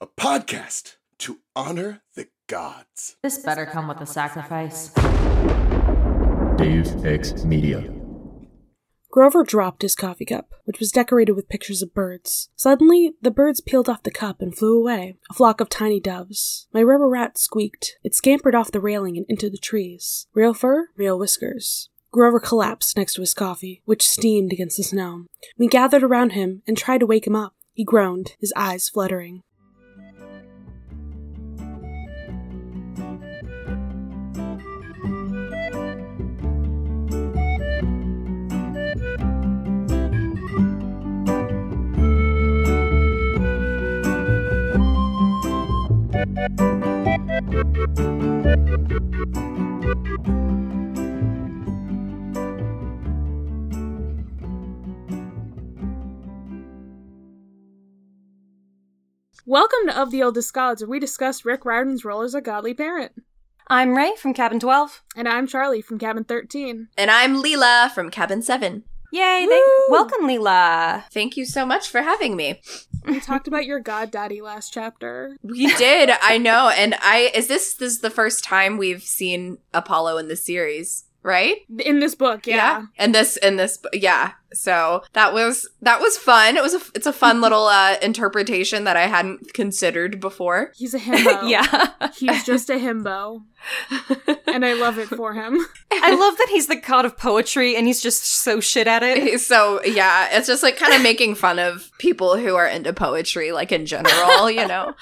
a podcast to honor the gods. This better come with a sacrifice. Dave X Media. Grover dropped his coffee cup, which was decorated with pictures of birds. Suddenly, the birds peeled off the cup and flew away. A flock of tiny doves. My rubber rat squeaked. It scampered off the railing and into the trees. Real fur, real whiskers. Grover collapsed next to his coffee, which steamed against the snow. We gathered around him and tried to wake him up. He groaned, his eyes fluttering. Welcome to Of the Oldest Gods, where we discuss Rick Riordan's role as a godly parent. I'm Ray from Cabin 12. And I'm Charlie from Cabin 13. And I'm Leela from Cabin 7. Yay, Woo! thank- welcome, Leela. Thank you so much for having me. We talked about your god daddy last chapter. We did, I know. And I is this this is the first time we've seen Apollo in the series, right? In this book, yeah. And this in this yeah. So that was that was fun. It was a it's a fun little uh interpretation that I hadn't considered before. He's a himbo. yeah. He's just a himbo. And I love it for him. I love that he's the god of poetry and he's just so shit at it. so yeah, it's just like kind of making fun of people who are into poetry, like in general, you know.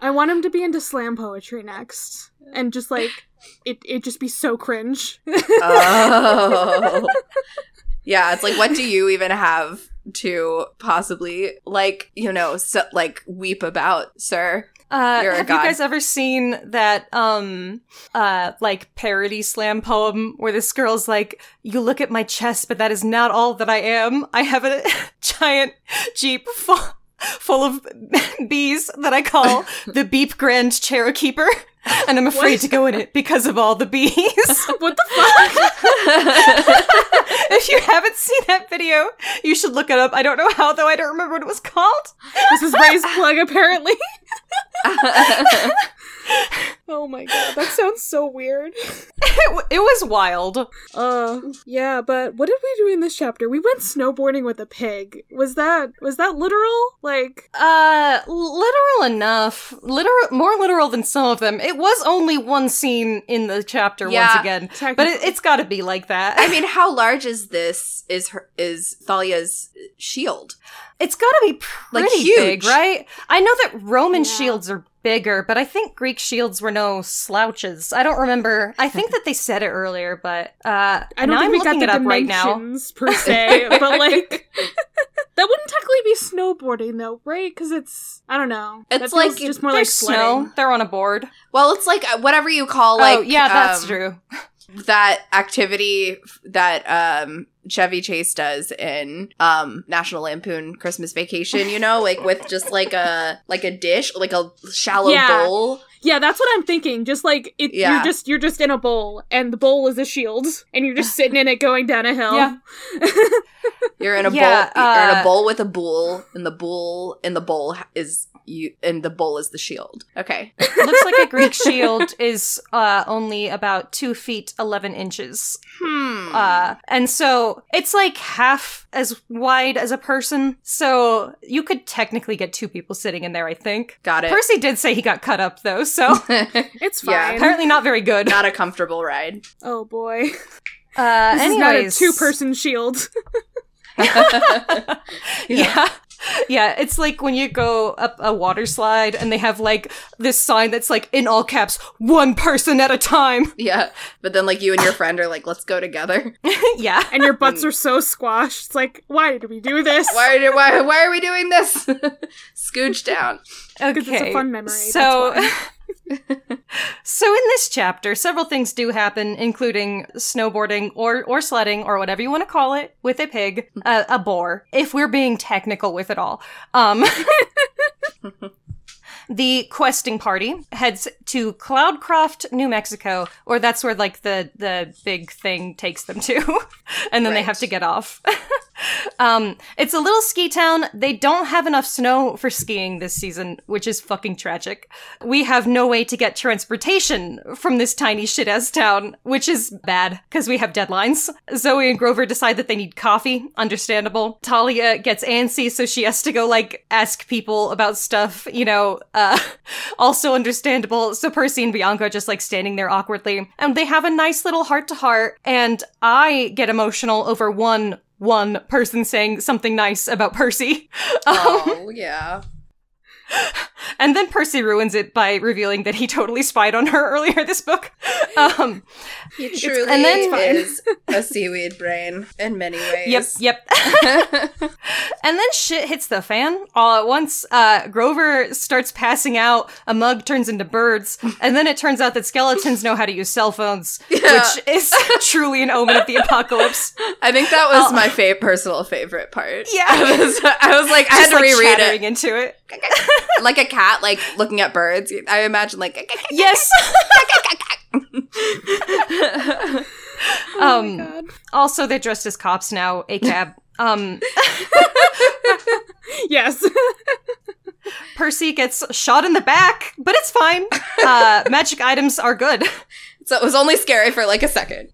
I want him to be into slam poetry next. And just like it it just be so cringe. oh. Yeah, it's like, what do you even have to possibly, like, you know, so, like, weep about, sir? Uh, You're have god. you guys ever seen that, um, uh, like parody slam poem where this girl's like, you look at my chest, but that is not all that I am. I have a giant jeep full, full of bees that I call the Beep Grand Chair Keeper. And I'm afraid What? to go in it because of all the bees. what the fuck? if you haven't seen that video, you should look it up. I don't know how, though. I don't remember what it was called. this is Ray's plug apparently. oh my god, that sounds so weird. It, w- it was wild. Uh yeah, but what did we do in this chapter? We went snowboarding with a pig. Was that was that literal? Like Uh, literal enough. Literal, more literal than some of them. It was only one scene in the chapter Yeah, once again, but it, it's got to be like that. I mean, how large is this? Is her is Thalia's shield? it's got to be Like, pretty huge. big, right? I know that Roman Yeah. shields are bigger, but I think Greek shields were no slouches. I don't remember. I think that they said it earlier, but uh, I don't now think I'm we looking got it the up right now. dimensions per se, but like that wouldn't technically be snowboarding though, right? Because it's I don't know. It's That like- just more like There's sledding. snow. They're on a board. Well, it's like uh, whatever you call like. oh, yeah, that's um, true. That activity that um Chevy Chase does in um National Lampoon Christmas Vacation. You know, like with just like a like a dish, like a shallow Yeah. bowl. Yeah, that's what I'm thinking. Just like it, Yeah. you're just you're just in a bowl, and the bowl is a shield, and you're just sitting in it going down a hill. Yeah. You're in a Yeah, bowl. you're in a uh, bowl with a bowl, and the bowl in the bowl is you, and the bowl is the shield. Okay. Looks like a Greek shield is uh, only about two feet eleven inches. Hmm. Uh, and so it's like half as wide as a person. So you could technically get two people sitting in there, I think. Got it. Percy did say he got cut up though, so It's Yeah. apparently not very good. Not a comfortable ride. oh boy, Uh, this is not a two-person shield. Yeah. Yeah, it's like when you go up a water slide and they have like this sign that's like in all caps, one person at a time. Yeah. But then like you and your friend are like, let's go together. yeah. and your butts mm. are so squashed. It's like, why did we do this? Why are why why are we doing this? Scooch down. Okay. It's a fun memory. So, that's so in this chapter, several things do happen, including snowboarding or or sledding or whatever you want to call it with a pig, uh, a boar. If we're being technical with it all, um, the questing party heads to Cloudcroft, New Mexico, or that's where like the the big thing takes them to, and then they have to get off. Um, it's a little ski town. They don't have enough snow for skiing this season, which is fucking tragic. We have no way to get transportation from this tiny shit ass town, which is bad because we have deadlines. Zoe and Grover decide that they need coffee. Understandable. Thalia gets antsy, so she has to go like ask people about stuff, you know, uh, also understandable. So Percy and Bianca are just like standing there awkwardly and they have a nice little heart to heart. And I get emotional over one one person saying something nice about Percy. Um, Oh yeah. And then Percy ruins it by revealing that he totally spied on her earlier this book. Um, He truly and then- is a seaweed brain in many ways. yep, yep. and then shit hits the fan all at once. Uh, Grover starts passing out. A mug turns into birds, and then it turns out that skeletons know how to use cell phones, Yeah. which is truly an omen of the apocalypse. I think that was Oh. my fa- personal favorite part. Yeah. I was, I was like, I had to like reread it. into it. Like a cat, like looking at birds. I imagine like. Yes. um. God. Also, they're dressed as cops now. A cab. Um. Yes. Percy gets shot in the back, but it's fine. Uh, magic items are good. so it was only scary for like a second.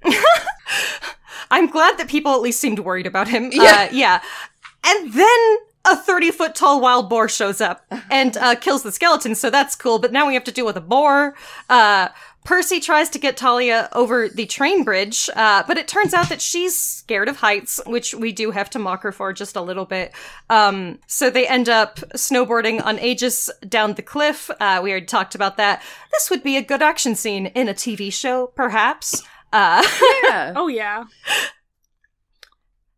I'm glad that people at least seemed worried about him. Yeah. Uh, yeah. And then a 30 foot tall wild boar shows up and uh, kills the skeleton, so that's cool. But now we have to deal with a boar. Uh, Percy tries to get Thalia over the train bridge, uh, but it turns out that she's scared of heights, which we do have to mock her for just a little bit. Um, so they end up snowboarding on Aegis down the cliff. Uh, we already talked about that. This would be a good action scene in a TV show, perhaps. Uh, Yeah. oh yeah.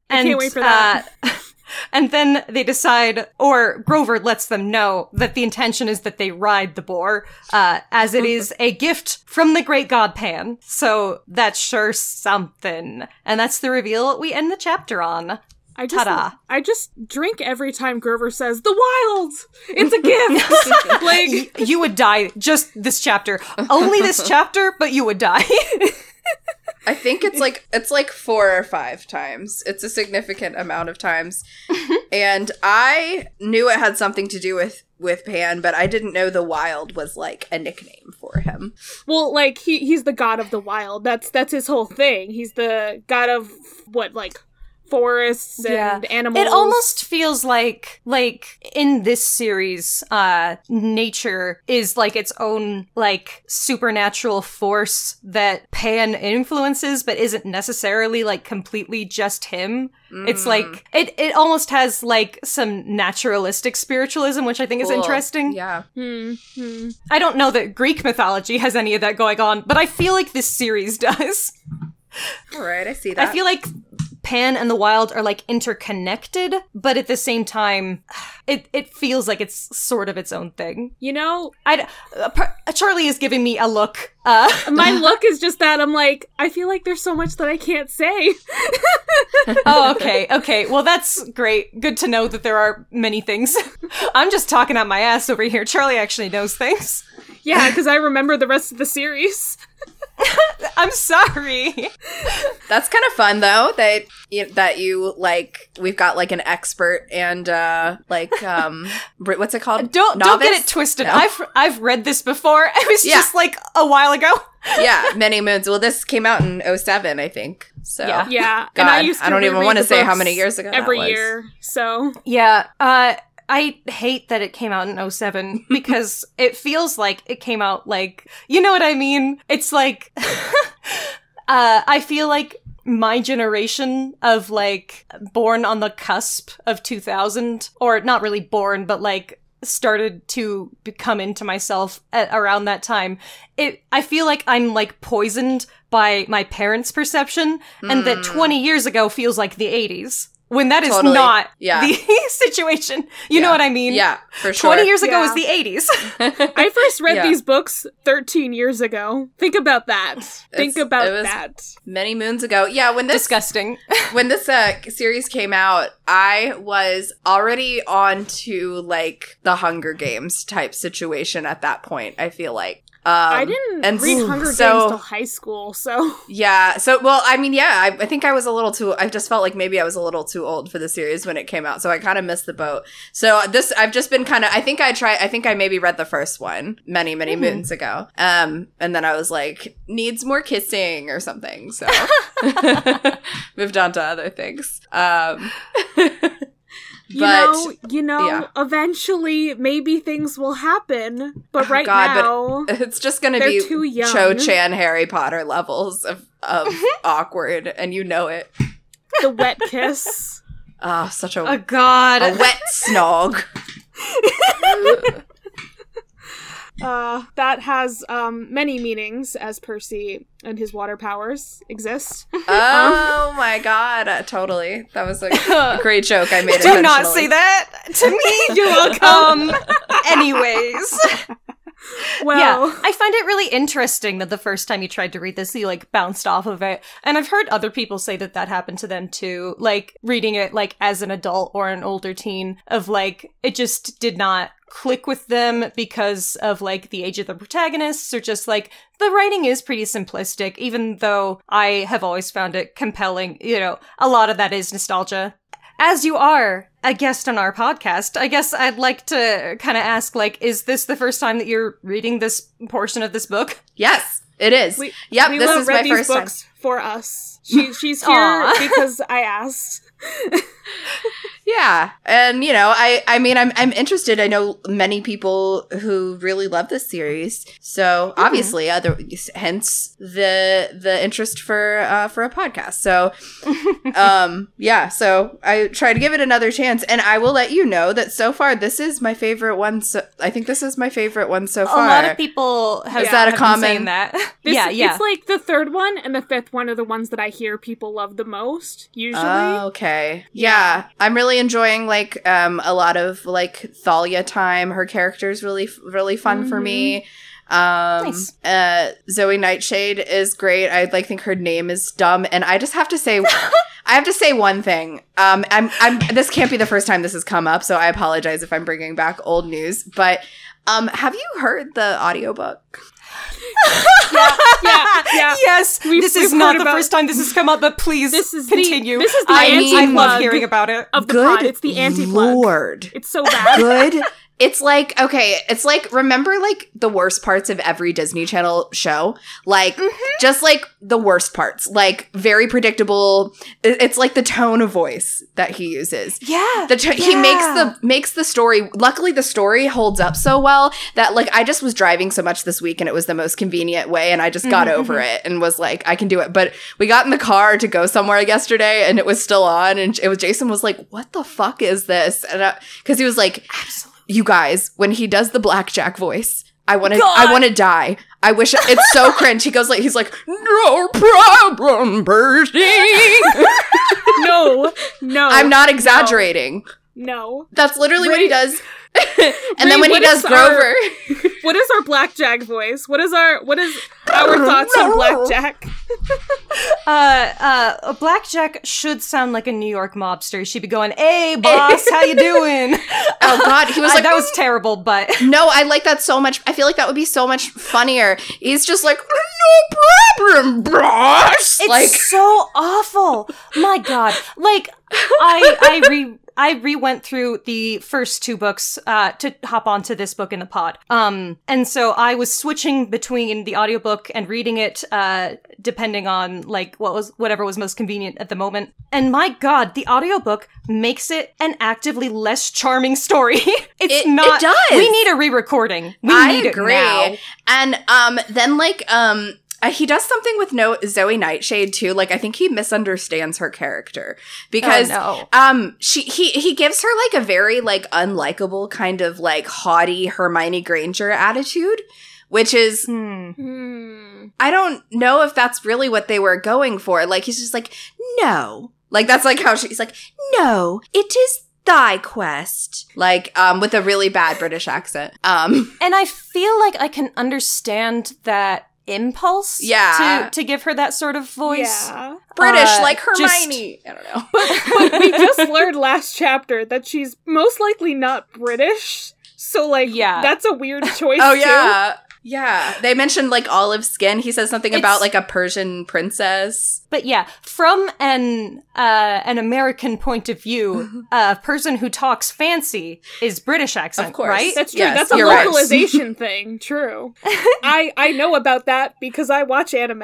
I and, can't wait for that. and then they decide, or Grover lets them know that the intention is that they ride the boar, uh, as it is a gift from the great god Pan. So that's sure something. And that's the reveal we end the chapter on. I just Ta-da. I just drink every time Grover says the wild. It's a gift. like you would die just this chapter. Only this chapter, but you would die. I think it's like it's like four or five times. It's a significant amount of times. and I knew it had something to do with with Pan, but I didn't know the wild was like a nickname for him. well, like he he's the god of the wild. That's that's his whole thing. He's the god of what like forests and animals. It almost feels like like in this series, uh nature is like its own like supernatural force that Pan influences but isn't necessarily like completely just him. It's Mm. like it it almost has like some naturalistic spiritualism which I think is interesting. Yeah. Hmm, hmm. I don't know that Greek mythology has any of that going on, but I feel like this series does. All right, I see that. I feel like Pan and the Wild are like interconnected, but at the same time, it it feels like it's sort of its own thing. You know, I uh, Charlie is giving me a look. Uh, my look is just that I'm like I feel like there's so much that I can't say. oh, okay, okay. Well, that's great. Good to know that there are many things. I'm just talking out my ass over here. Charlie actually knows things. yeah, because I remember the rest of the series. I'm sorry. That's kind of fun though that you, that you like we've got like an expert and uh like um br- what's it called? Don't don't get it twisted. No. I've I've read this before. It was Yeah. just like a while ago. yeah, many moons. Well, this came out in 07, I think. So Yeah. Yeah, God, and I used to I don't even wanna say how many years ago that every was. year. So Yeah, uh, I hate that it came out in 07 because it feels like it came out like, you know what I mean? It's like, uh, I feel like my generation of like born on the cusp of 2000, or not really born, but like started to come into myself at around that time. It, I feel like I'm like poisoned by my parents' perception and that 20 years ago feels like the 80s. When that is Totally. not Yeah. the situation. You know what I mean? Yeah, for sure. 20 years ago Yeah. was the 80s. I first read Yeah. these books 13 years ago. Think about that. Think about it was- that. many moons ago. Yeah, when this Disgusting. when this uh, series came out, I was already on to like the Hunger Games type situation at that point. I feel like Um, I didn't and read Hunger so- Games till high school, so Yeah. So, well, I mean, yeah, I, I think I was a little too, I just felt like maybe I was a little too old for the series when it came out. So I kind of missed the boat. So this, I've just been kind of, I think I tried, I think I maybe read the first one many, many moons ago. Um, and then I was like, needs more kissing or something. So moved on to other things. Um, you but know, you know, yeah. eventually maybe things will happen. But Oh, right God, but- now, it's just going to be too young. Cho Chang Harry Potter levels of, of awkward. And you know it. the wet kiss. Oh, such a, Oh God. a wet snog. Uh, that has um, many meanings as Percy and his water powers exist. Oh my god, uh, totally. That was a, a great joke I made. Do not say that to me. You're welcome. Um. Anyways. Well, yeah, I find it really interesting that the first time you tried to read this, you like bounced off of it, and I've heard other people say that that happened to them too. Like reading it like as an adult or an older teen, of like it just did not click with them because of like the age of the protagonists, or just like the writing is pretty simplistic. Even though I have always found it compelling, you know, a lot of that is nostalgia. As you are a guest on our podcast, I guess I'd like to kind of ask, like, is this the first time that you're reading this portion of this book? Yes, it is. we, yep, Leela this is read my these first time. books for us. She, she's here because I asked. Yeah, and you know, I I mean, I'm I'm interested. I know many people who really love this series, so Mm-hmm. obviously, other hence the the interest for uh, for a podcast. So, um, yeah, so I try to give it another chance, and I will let you know that so far this is my favorite one. So I think this is my favorite one so far. A lot of people have, Is that a have been saying that. This, yeah, yeah. It's like the third one and the fifth one are the ones that I hear people love the most, usually. Oh, okay. Yeah. I'm really enjoying like um a lot of like Thalia time. Her character's really really fun for me. Um Nice. uh Zoe Nightshade is great. I like think her name is dumb and I just have to say I have to say one thing. Um I'm I'm this can't be the first time this has come up, so I apologize if I'm bringing back old news, but um have you heard the audiobook? Yeah, yeah, yeah. yes, We've- this is we've not the about- first time this has come up, but please This is the- continue. this is the I, I love hearing about it. Of the Good plot. It's the anti-plug. Lord. It's so bad. good. It's like okay, it's like remember like the worst parts of every Disney Channel show, like mm-hmm. just like the worst parts, like very predictable. It's like the tone of voice that he uses. Yeah, The to- he makes the makes the story. Luckily, the story holds up so well that like I just was driving so much this week, and it was the most convenient way, and I just got mm-hmm. over it and was like, I can do it. But we got in the car to go somewhere yesterday, and it was still on, and it was Jason was like, "What the fuck is this?" And because he was like, "You guys, when he does the blackjack voice." I want to. I want to die. I wish it's so cringe. He goes like he's like, "No problem, Percy." no, no. I'm not exaggerating. No. That's literally what he does. and then when he does is our- Grover, What is our blackjack voice? What is our what is our thoughts on blackjack? uh, uh, a blackjack should sound like a New York mobster. She'd be going, "Hey, boss, how you doing?" oh god, he was like, that was terrible, but no, I like that so much. I feel like that would be so much funnier. He's just like, no problem, boss. It's like, so awful. My God. Like I I re I re-went through the first two books uh, to hop onto this book in the pod. Um, and so I was switching between the audiobook and reading it, uh, depending on like what was whatever was most convenient at the moment. And my God, the audiobook makes it an actively less charming story. it's It- it not. does. We need a re-recording. We I need agree. it now. And um, then like um. Uh, he does something with no Zoe Nightshade too. Like I think he misunderstands her character because oh, no. um she he he gives her like a very like unlikable kind of like haughty Hermione Granger attitude, which is Hmm. Hmm. I don't know if that's really what they were going for. Like he's just like, no. Like that's like how she's like, no, it is thy quest. Like, um, with a really bad British accent. Um And I feel like I can understand that impulse Yeah. to, to give her that sort of voice. Yeah. British Uh, like just- Hermione. I don't know. But we just learned last chapter that she's most likely not British. So like Yeah. that's a weird choice oh too. yeah. Yeah, they mentioned like olive skin. He says something It's- about like a Persian princess. But yeah, from an uh, an American point of view, a person who talks fancy is British accent, Of course. right? That's true. Yes, That's a you're right. localization thing. True. I I know about that because I watch anime.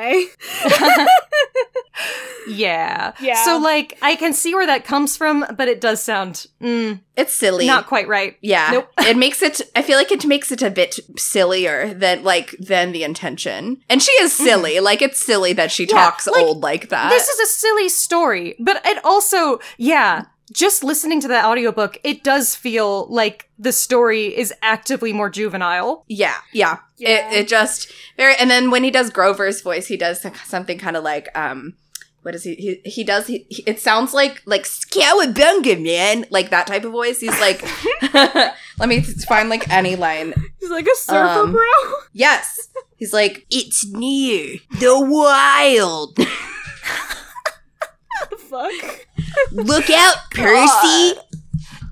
yeah. Yeah. So like, I can see where that comes from, but it does sound mm, It's silly. not quite right. yeah, Nope. it makes it. I feel like it makes it a bit sillier than like than the intention. And she is silly. Like it's silly that she Mm-hmm. Yeah, talks like, old like that. This is a silly story, but it also, yeah, just listening to the audiobook, it does feel like the story is actively more juvenile. Yeah, yeah. Yeah. It it just very and then when he does Grover's voice, he does something kind of like um what is he he, he does he, he- it sounds like like Scowabunga man like that type of voice. He's like let me find like any line. He's like a surfer Um, bro. Yes. He's like it's near the wild. the fuck? Look out, Percy.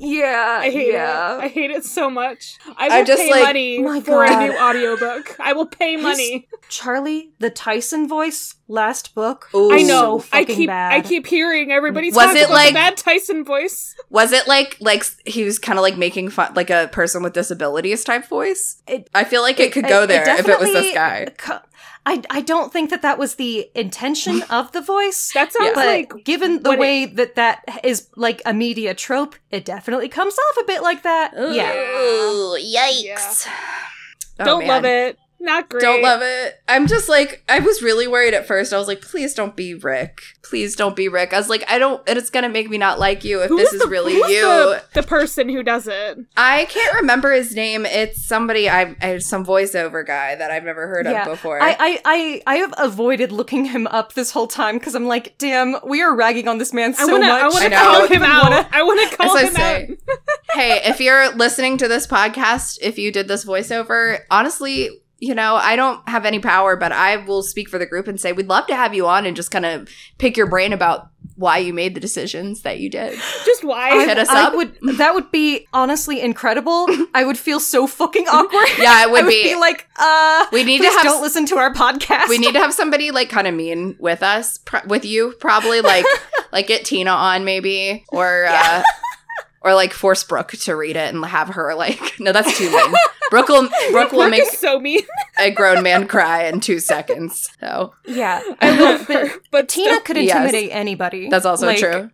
Yeah, I hate it. I hate it so much. I will I just, pay like- money My for God. a new audiobook. I will pay money. Charlie, the Tyson voice, last book. Ooh. I know. So I keep bad. I keep hearing everybody Was talk it about like- the bad Tyson voice. Was it like like he was kind of like making fun like a person with disabilities type voice? It- I feel like it, could go there if it was this guy. co- I, I don't think that that was the intention of the voice. That sounds but like given the what it- way that that is like a media trope, it definitely comes off a bit like that. Yeah. Ooh, yikes. Oh, don't man. love it. Not great. Don't love it. I'm just like, I was really worried at first. I was like, please don't be Rick. Please don't be Rick. I was like, I don't, and it's gonna make me not like you if Who this is the- really you. The, the person who does it. I can't remember his name. It's somebody, I, I some voiceover guy that I've never heard Yeah. of before. I, I, I, I have avoided looking him up this whole time because I'm like, damn, we are ragging on this man so I wanna, much. I wanna call him out. wanna- I wanna call As him say. out. hey, if you're listening to this podcast, if you did this voiceover, honestly, you know, I don't have any power, but I will speak for the group and say we'd love to have you on and just kind of pick your brain about why you made the decisions that you did. Just why? Hit us I up. would that would be honestly incredible. I would feel so fucking awkward. Yeah, it would I would be. be, like, uh We need to have don't listen to our podcast. we need to have somebody like kind of mean with us, pr- with you, probably like like get Tina on maybe, or uh, or like force Brooke to read it and have her like. No, that's too mean. Brooke will Brooke will Brooke make so mean. a grown man cry in two seconds. So Yeah. I love her, but Tina still- could Yes. intimidate anybody. that's also Like, true.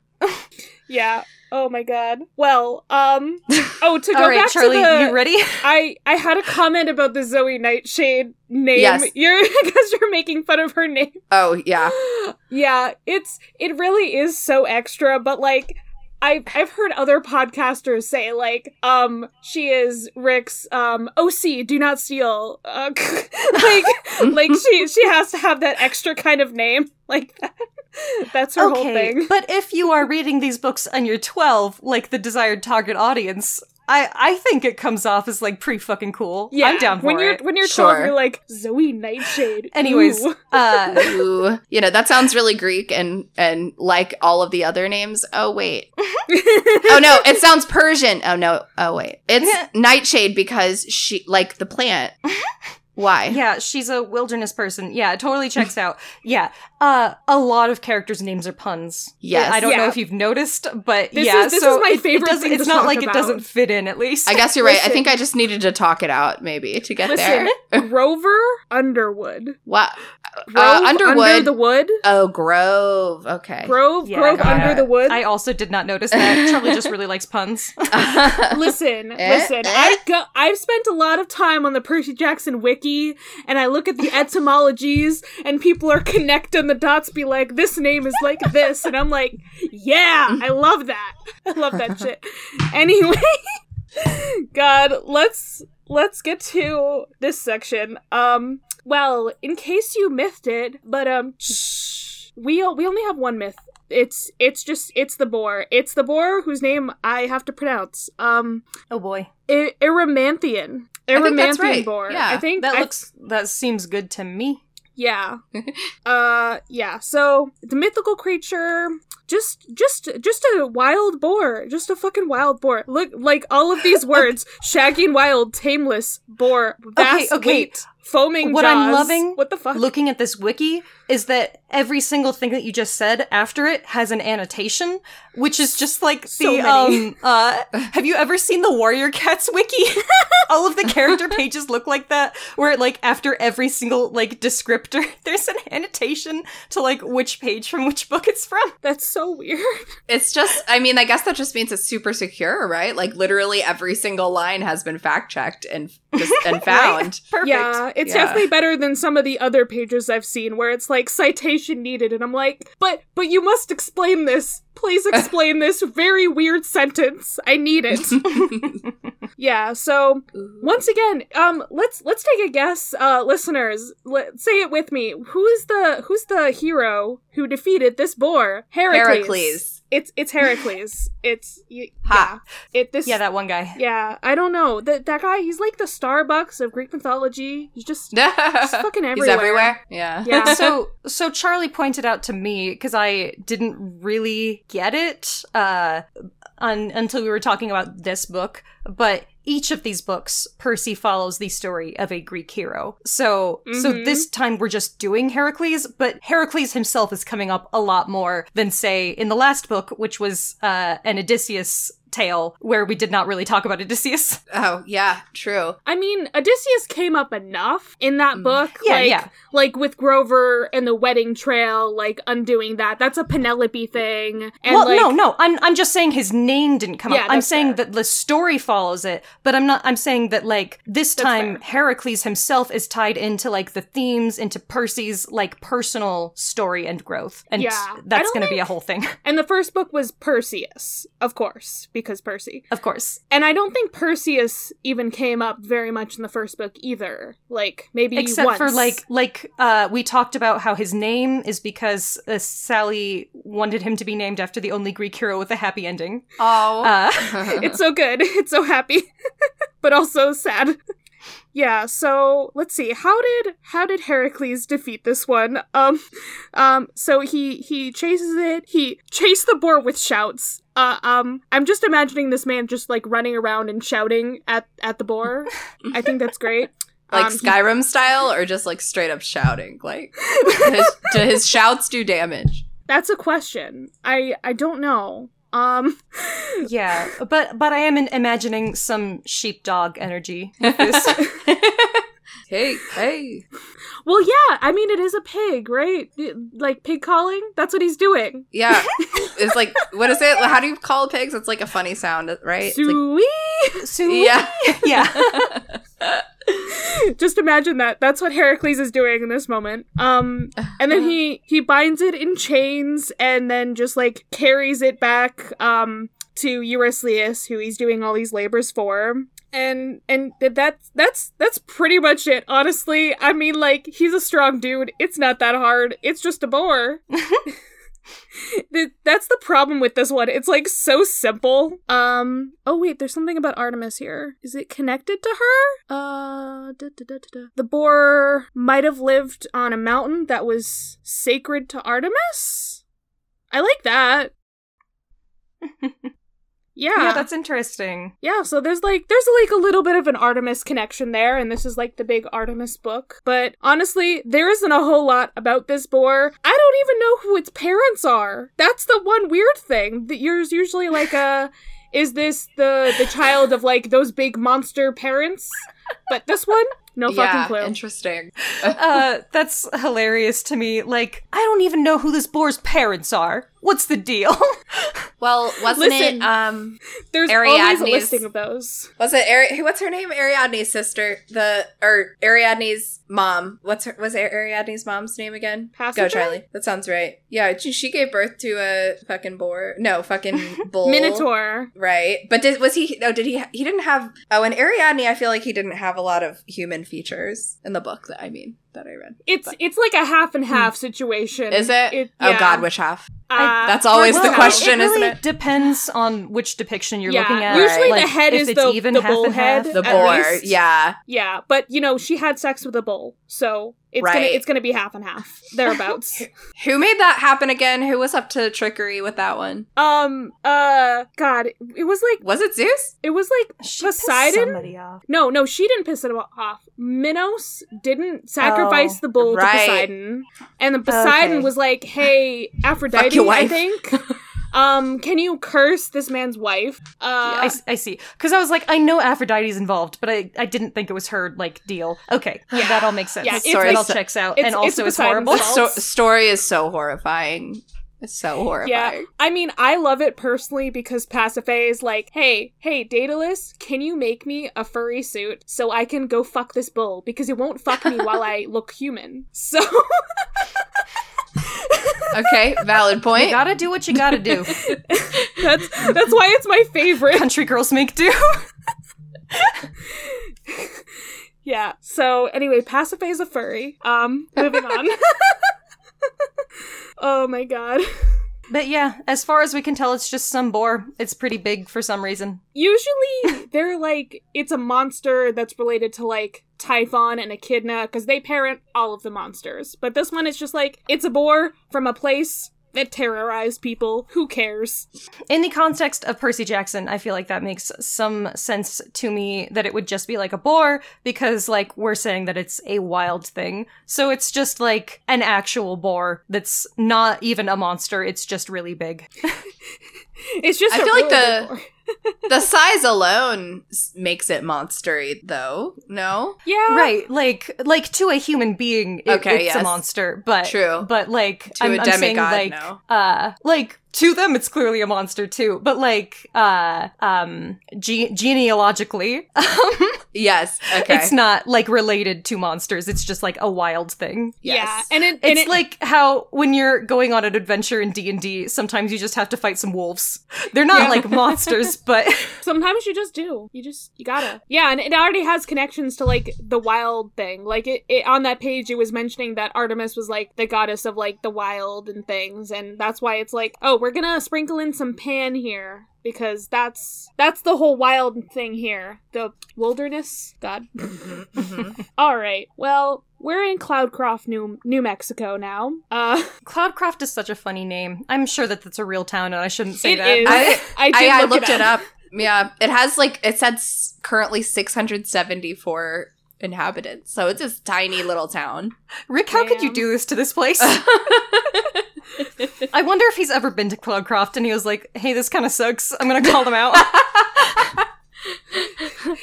Yeah. Oh my god. Well, um. Oh, to go All right, back Charlie, to the. you ready? I I had a comment about the Zoe Nightshade name. Yes. You're because you're making fun of her name. Oh yeah. yeah, it's it really is so extra, but like I've I've heard other podcasters say like um she is Rick's um OC do not steal uh, like like she she has to have that extra kind of name like that. That's her whole thing. but if you are reading these books and you're 12, like the desired target audience, I I think it comes off as like pretty fucking cool. Yeah, I'm down for it. when you're it. when you're 12 Sure. you're like Zoe Nightshade. Anyways, Ooh. uh Ooh. You know, that sounds really Greek and and like all of the other names. Oh wait. oh no, it sounds Persian. Oh no. Oh wait. It's Nightshade because she like the plant. Why? yeah, she's a wilderness person. Yeah, it totally checks out. Yeah. Uh a lot of characters' names are puns. Yes. I don't know if you've noticed, but This yeah, is- this so is my it- it favorite doesn't- thing It's to not talk like it doesn't fit in at least. I guess you're right. I think I just needed to talk it out maybe to get Listen, there. Grover Underwood. What? Grove Uh, Underwood. Under the wood. oh, Grove. Okay. Grove, Yeah, Grove under it. the wood. I also did not notice that. Charlie just really likes puns. listen, Eh, listen. eh. I go. I've spent a lot of time on the Percy Jackson wiki, and I look at the etymologies, and people are connecting the dots. Be like, this name is like this, and I'm like, yeah, I love that. I love that shit. Anyway, God, let's let's get to this section. Um, well, in case you missed it, but um, we we only have one myth. It's it's just it's the boar. It's the boar whose name I have to pronounce. Um, Oh boy. I- Erymanthian. I think that's Erymanthian right. boar. Yeah, I think That I- looks that seems good to me. yeah. uh yeah. So the mythical creature just just just a wild boar. Just a fucking wild boar. Look like all of these words. Shaggy and wild, tameless, boar, vast okay. weight. foaming. What I'm loving- What the fuck? looking at this wiki is that every single thing that you just said after it has an annotation, which is just like So the many. um uh have you ever seen the Warrior Cats wiki? All of the character pages look like that where like after every single like descriptor there's an annotation to like which page from which book it's from. That's so weird. It's just, I mean, I guess that just means it's super secure, right? Like literally every single line has been fact checked and just and found. Perfect. Yeah, it's Yeah. definitely better than some of the other pages I've seen where it's like citation needed, and I'm like, but but you must explain this. Please explain this very weird sentence. I need it. yeah. So once again, um, let's let's take a guess, uh, listeners. Let say it with me. Who is the who's the hero who defeated this boar? Heracles. Heracles. It's it's Heracles. it's y- yeah. It this Yeah, that one guy. yeah, I don't know. That that guy, he's like the Starbucks of Greek mythology. He's just, just fucking everywhere. He's everywhere. Yeah. Yeah. so so Charlie pointed out to me because I didn't really get it uh un- until we were talking about this book, but each of these books Percy follows the story of a Greek hero. So so Mhm. this time we're just doing Heracles, but Heracles himself is coming up a lot more than say in the last book which was uh an Odysseus tale where we did not really talk about Odysseus. Oh, yeah, true. I mean, Odysseus came up enough in that Mm. book. Yeah, like, yeah. Like with Grover and the wedding trail, like undoing that. That's a Penelope thing. And well, like, no, no. I'm I'm just saying his name didn't come Yeah, up. I'm saying fair. that the story follows it, but I'm not. I'm saying that like this time. Heracles himself is tied into like the themes into Percy's like personal story and growth, and Yeah. That's going to be a whole thing, And the first book was Perseus, of course, because Percy. of course. And I don't think Perseus even came up very much in the first book either. Like maybe Except for like like uh we talked about how his name is because uh, Sally wanted him to be named after the only Greek hero with a happy ending. Oh. Uh, it's so good. It's so happy, but also sad. Yeah, so let's see. How did how did Heracles defeat this one? Um um so he he chases it. He chased the boar with shouts. Uh um I'm just imagining this man just like running around and shouting at at the boar. I think that's great. like Um, he- Skyrim style or just like straight up shouting? Like, his, do his shouts do damage? That's a question. I I don't know. Um yeah, but but I am imagining some sheepdog energy with this. hey, hey. well yeah, I mean it is a pig, right? Like pig calling? That's what he's doing. Yeah. It's like, what is it? How do you call pigs? It's like a funny sound, right? It's like- Sweet. Sui- yeah. yeah. Just imagine that. That's what Heracles is doing in this moment. Um and then he he binds it in chains and then just like carries it back um to Eurystheus who he's doing all these labors for. And and that's that's that's pretty much it, honestly. I mean like he's a strong dude. It's not that hard. It's just a boar. That's the problem with this one. It's like so simple. Um. Oh wait, there's something about Artemis here. Is it connected to her? Uh. da, da, da. The boar might have lived on a mountain that was sacred to Artemis. I like that. Yeah. yeah, that's interesting. Yeah, so there's like there's like a little bit of an Artemis connection there, and this is like the big Artemis book. But honestly, there isn't a whole lot about this boar. I don't even know who its parents are. That's the one weird thing. That yours usually like a is this the the child of like those big monster parents? But this one, no yeah, fucking clue. interesting. Uh, that's hilarious to me. Like, I don't even know who this boar's parents are. What's the deal? Well, wasn't Listen. it um There's always a listing of those. was it Ari- what's her name? Ariadne's sister, the or Ariadne's mom. What's her was Ariadne's mom's name again? Go Charlie. That sounds right. Yeah, she, gave birth to a fucking boar. No, fucking bull. Minotaur. Right. But did was he no, did he he didn't have oh and Ariadne I feel like he didn't have a lot of human features in the book that I mean that I read. It's it's like a half and half situation. Is it? oh yeah. god, which half? Uh, That's always hard the to question, it isn't really it? depends on which depiction you're Yeah, looking at. usually the Like, head if is it's the- even the half bull and half. head. The At boar. Yeah. Yeah, but you know, she had sex with a bull, so It's gonna Right. it's gonna be half and half thereabouts. Who made that happen again? Who was up to trickery with that one? um uh God, it was like Was it Zeus? it was like She Poseidon. somebody off. No, no, she didn't piss it off. Minos didn't sacrifice Oh, the bull right. to Poseidon, and then Poseidon Okay. was like, "Hey, Aphrodite, Fuck your I think, um, can you curse this man's wife?" Uh, I see. Because I was like, I know Aphrodite's involved, but I, I didn't think it was her like deal. Okay, Yeah. that all makes sense. Yeah, That it's all like- checks out, it's- and also it's is horrible. Poseidon's The fault. story is so horrifying. It's so horrifying. Yeah, I mean, I love it personally because Pasiphae is like, hey, hey, Daedalus, can you make me a furry suit so I can go fuck this bull? Because it won't fuck me while I look human. So, Okay, valid You point. gotta do what you gotta do. that's that's why it's my favorite. Country girls make do. Yeah. So anyway, Pasiphae is a furry. Um, moving on. oh my god. But yeah, as far as we can tell, it's just some boar. It's pretty big for some reason. Usually they're like it's a monster that's related to like Typhon and Echidna because they parent all of the monsters. But this one is just like it's a boar from a place that terrorized people. Who cares? In the context of Percy Jackson, I feel like that makes some sense to me that it would just be like a boar because, like, we're saying that it's a wild thing. So it's just like an actual boar that's not even a monster, it's just really big. It's just. I feel like the- the size alone makes it monstery, though. No, yeah right, like, like to a human being, it- Okay, it's yes. a monster, but True. But like, To I'm, a I'm saying like, no. uh, like to them, it's clearly a monster too. But like, uh, um, ge- genealogically, Yes. Okay. it's not like related to monsters. It's just like a wild thing. Yeah, Yes. and it and It's it, like how when you're going on an adventure in D and D, sometimes you just have to fight some wolves. They're not Yeah. like monsters, but sometimes you just do. You just you gotta. Yeah, and it already has connections to like the wild thing. Like it, it on that page, it was mentioning that Artemis was like the goddess of like the wild and things, and that's why it's like, oh, we're gonna sprinkle in some Pan here because that's that's the whole wild thing here. The wilderness. God. All right. Well. We're in Cloudcroft, New New Mexico now. Uh, Cloudcroft is such a funny name. I'm sure that that's a real town, and I shouldn't say It that. is. I, I I, did I look it looked it up. up. Yeah, it has like it said currently 674 inhabitants, so it's this tiny little town. Rick, how could you do this to this place? I wonder if he's ever been to Cloudcroft and he was like, "Hey, this kind of sucks. I'm gonna call them out."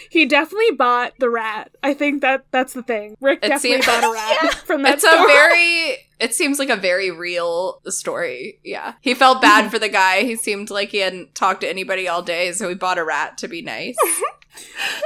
he definitely bought the rat. I think that that's the thing. Rick It definitely seems- bought a rat from that It's a very it seems like a very real story. Yeah. He felt bad for the guy. He seemed like he hadn't talked to anybody all day, so he bought a rat to be nice.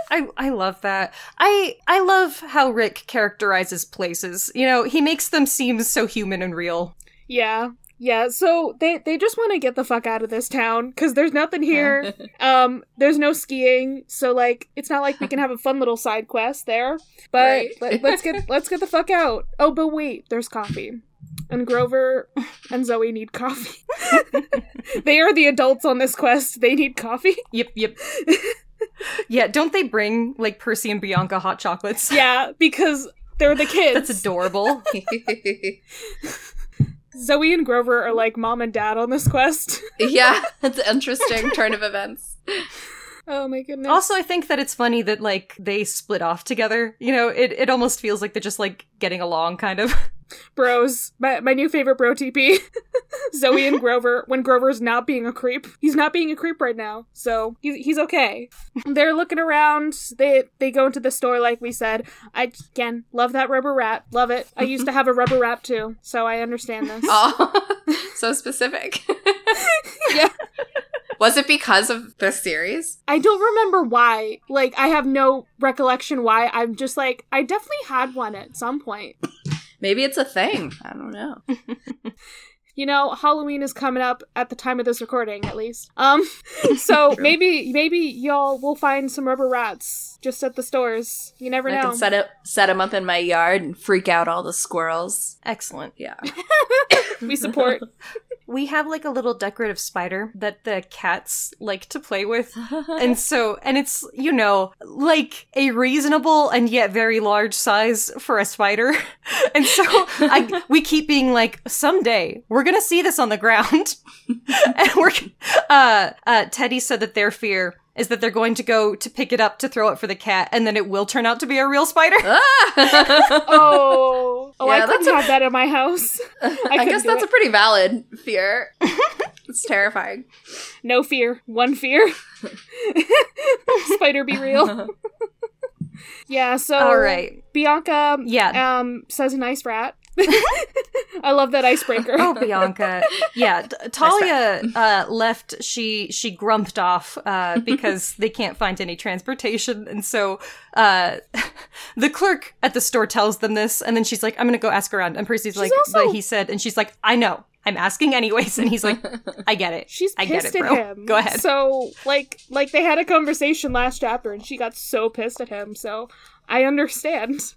I I love that. I I love how Rick characterizes places. You know, he makes them seem so human and real. Yeah. Yeah, so they they just want to get the fuck out of this town cuz there's nothing here. um there's no skiing, so like it's not like we can have a fun little side quest there. But Right. let, let's get let's get the fuck out. Oh, but wait, there's coffee. And Grover and Zoe need coffee. they are the adults on this quest. They need coffee. Yep, yep. yeah, don't they bring like Percy and Bianca hot chocolates? Yeah, because they're the kids. That's adorable. Zoe and Grover are like mom and dad on this quest. yeah, it's an interesting turn of events. oh my goodness. Also, I think that it's funny that like they split off together. You know, it, it almost feels like they're just like getting along kind of. bros, my, my new favorite bro TP. Zoe and Grover, when Grover's not being a creep. He's not being a creep right now, so he's, he's okay. They're looking around. They they go into the store like we said. I again love that rubber rat. Love it. I used to have a rubber rat too, so I understand this. Oh, so specific. Yeah. Was it because of the series? I don't remember why. Like I have no recollection why. I'm just like I definitely had one at some point. Maybe it's a thing. I don't know. You know, Halloween is coming up at the time of this recording, at least. Um, so maybe maybe y'all will find some rubber rats just at the stores. You never I know. can set up set them up in my yard and freak out all the squirrels. Excellent. Yeah. we support. We have like a little decorative spider that the cats like to play with. and so, and it's, you know, like a reasonable and yet very large size for a spider. and so I, we keep being like, someday we're going to see this on the ground. and we're, uh, uh, Teddy said that their fear is that they're going to go to pick it up to throw it for the cat, and then it will turn out to be a real spider. Oh, oh, Yeah, I couldn't a- have that in my house. I, I, guess that's it. a pretty valid fear. it's terrifying. no fear, one fear. Spider be real. yeah. So All right. Bianca, Yeah. um, says nice rat. I love that icebreaker. Oh, Bianca. Yeah, Thalia uh, left. She she grumped off uh, because they can't find any transportation, and so uh, the clerk at the store tells them this, and then she's like, "I'm gonna go ask around." And Percy's like, also- "But he said," and she's like, "I know. I'm asking anyways." And he's like, "I get it. She's I pissed get it, at him. Go ahead." So, like, like they had a conversation last chapter, and she got so pissed at him. So, I understand.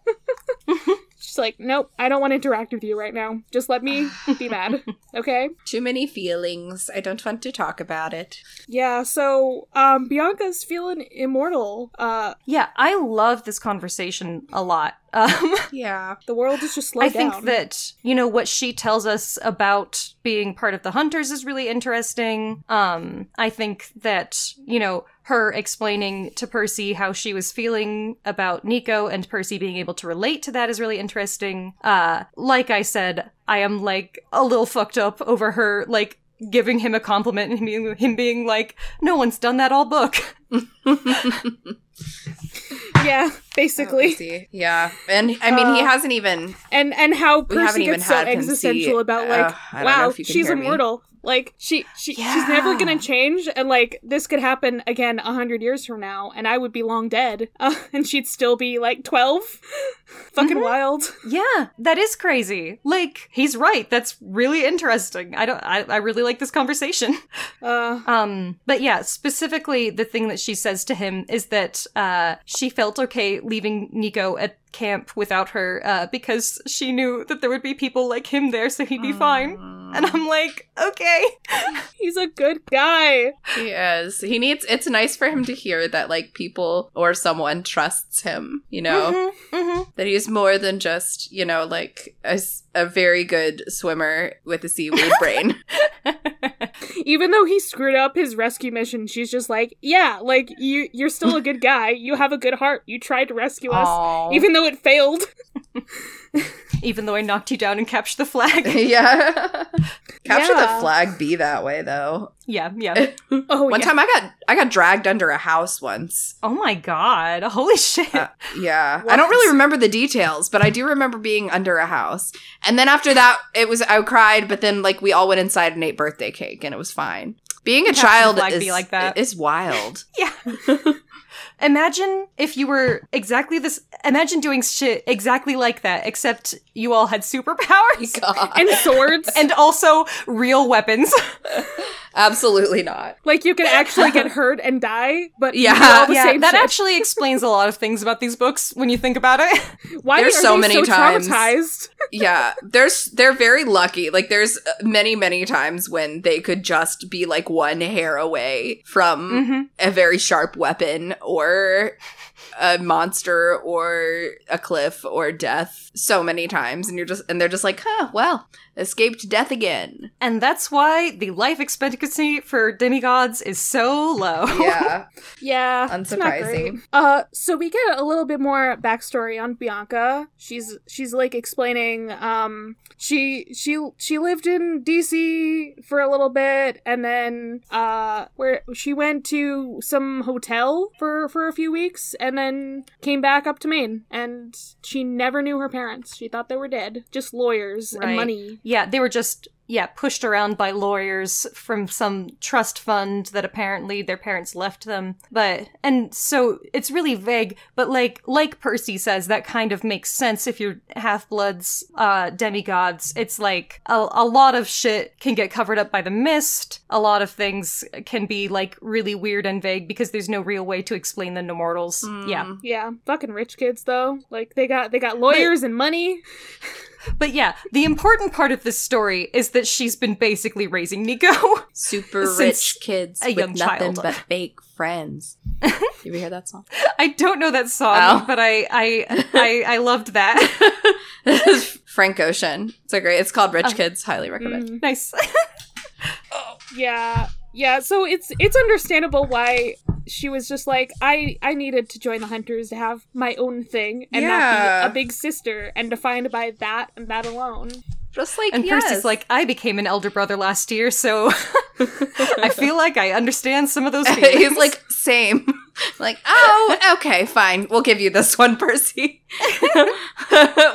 She's like, nope, I don't want to interact with you right now. Just let me be mad, okay? Too many feelings. I don't want to talk about it. Yeah. So, um, Bianca's feeling immortal. Uh, yeah, I love this conversation a lot. Um, Yeah. the world is just slowed I think down. that you know what she tells us about being part of the hunters is really interesting. Um, I think that you know her explaining to Percy how she was feeling about Nico and Percy being able to relate to that is really interesting. Uh, like I said, I am like a little fucked up over her like giving him a compliment and him being, him being like, "No one's done that all book." yeah, Oh, basically. see. Yeah. And I mean, he Uh, hasn't even. and and how Percy gets so existential see- about uh, like, I wow, if you can she's immortal. me. Like she she she's never gonna change, and like this could happen again a hundred years from now, and I would be long dead, uh, and she'd still be like twelve. Fucking Mm-hmm. wild. Yeah, that is crazy. Like, he's right. That's really interesting. I don't I, I really like this conversation. Uh, Um, but yeah, specifically the thing that she says to him is that uh she felt okay leaving Nico at camp without her uh because she knew that there would be people like him there so he'd be fine. And I'm like, okay. he's a good guy. He is. He needs. It's nice for him to hear that, like, people or someone trusts him, you know? Mhm, mhm. That he's more than just, you know, like a, a very good swimmer with a seaweed brain. Even though he screwed up his rescue mission, she's just like, yeah, like you you're still a good guy. You have a good heart. You tried to rescue us, Aw. even though it failed. Even though I knocked you down and captured the flag. yeah. Capture Yeah. the flag be that way, though. yeah, yeah. Oh One yeah. One time I got I got dragged under a house once. Oh my god. Holy shit. Uh, yeah. I don't really remember the details, but I do remember being under a house. And then after that, it was I cried, but then like we all went inside and ate birthday cake and it was fine. Being a child is be like that. is wild. Yeah. imagine if you were exactly this. Imagine doing shit exactly like that, except you all had superpowers and swords. and also real weapons. Absolutely not. like you can actually get hurt and die, but Yeah. you all the yeah, same that shit. actually explains a lot of things about these books when you think about it. Why There's are so they many so times. traumatized? Yeah, there's they're very lucky. Like there's many many times when they could just be like one hair away from Mhm. a very sharp weapon or a monster or a cliff or death so many times and you're just and they're just like, "Huh, well, escaped death again." And that's why the life expectancy for demigods is so low. Yeah. Yeah, Unsurprising. Uh, so we get a little bit more backstory on Bianca. She's she's like explaining. Um, she she she lived in DC for a little bit, and then uh, where she went to some hotel for for a few weeks, and then came back up to Maine, and she never knew her parents. She thought they were dead, just lawyers Right. and money. Yeah, they were just yeah, pushed around by lawyers from some trust fund that apparently their parents left them. But and so it's really vague, but like like Percy says that kind of makes sense if you're half-bloods, uh demigods. It's like a, a lot of shit can get covered up by the mist. A lot of things can be like really weird and vague because there's no real way to explain them to mortals. Yeah. Yeah, fucking rich kids though. Like they got they got lawyers and money. But yeah, the important part of this story is that she's been basically raising Nico. Super rich kids a with young nothing child. but fake friends. you ever hear that song? I don't know that song, Oh. but I I I, I loved that. Frank Ocean. It's a great. It's called Rich Kids. Highly recommend. Mm, nice. yeah, yeah. So it's it's understandable why she was just like, I I needed to join the hunters to have my own thing and not be a big sister and defined by that and that alone. Just like And yes. Percy's like, I became an elder brother last year, so I feel like I understand some of those feelings. he's like same. like oh okay fine we'll give you this one Percy.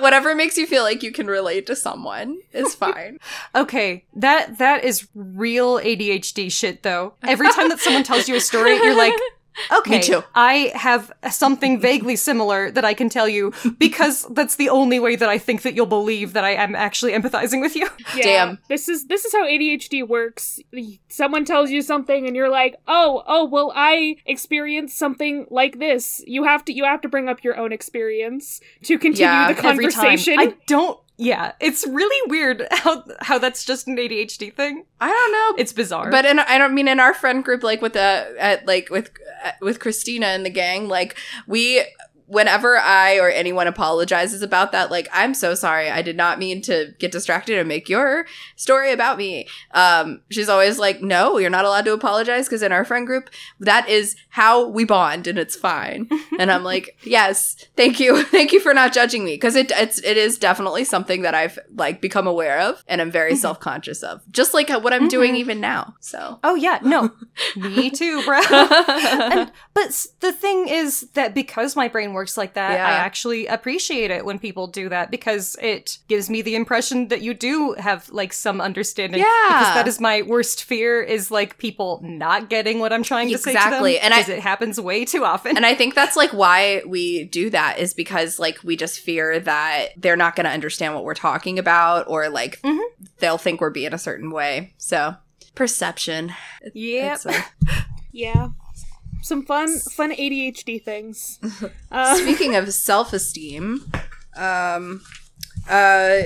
Whatever makes you feel like you can relate to someone is fine. Okay, that that is real ADHD shit though. Every time that someone tells you a story, you're like, okay, Me too. I have something vaguely similar that I can tell you because that's the only way that I think that you'll believe that I am actually empathizing with you. Yeah, Damn. This is this is how ADHD works. Someone tells you something and you're like, "Oh, oh, well I experienced something like this." You have to you have to bring up your own experience to continue Yeah, the Every time. conversation. I don't yeah, it's really weird how how that's just an ADHD thing. I don't know. It's bizarre. But in, I don't mean in our friend group, like with the at like with uh, with Christina and the gang, like we. Whenever I or anyone apologizes about that, like I'm so sorry, I did not mean to get distracted and make your story about me. Um, she's always like, "No, you're not allowed to apologize because in our friend group, that is how we bond, and it's fine." and I'm like, "Yes, thank you, thank you for not judging me because it it's it is definitely something that I've like become aware of and I'm very self conscious of, just like what I'm doing even now." So. oh yeah, no. Me too, bro. and, but the thing is that because my brain works like that, Yeah. I actually appreciate it when people do that because it gives me the impression that you do have like some understanding. Yeah. Because that is my worst fear is like people not getting what I'm trying to say Exactly, and I- it happens way too often. and I think that's like why we do that is because like we just fear that they're not going to understand what we're talking about or like Mhm. they'll think we're being a certain way. So perception. Yeah. Yeah. Some fun fun ADHD things. Uh, speaking of self-esteem, um, uh,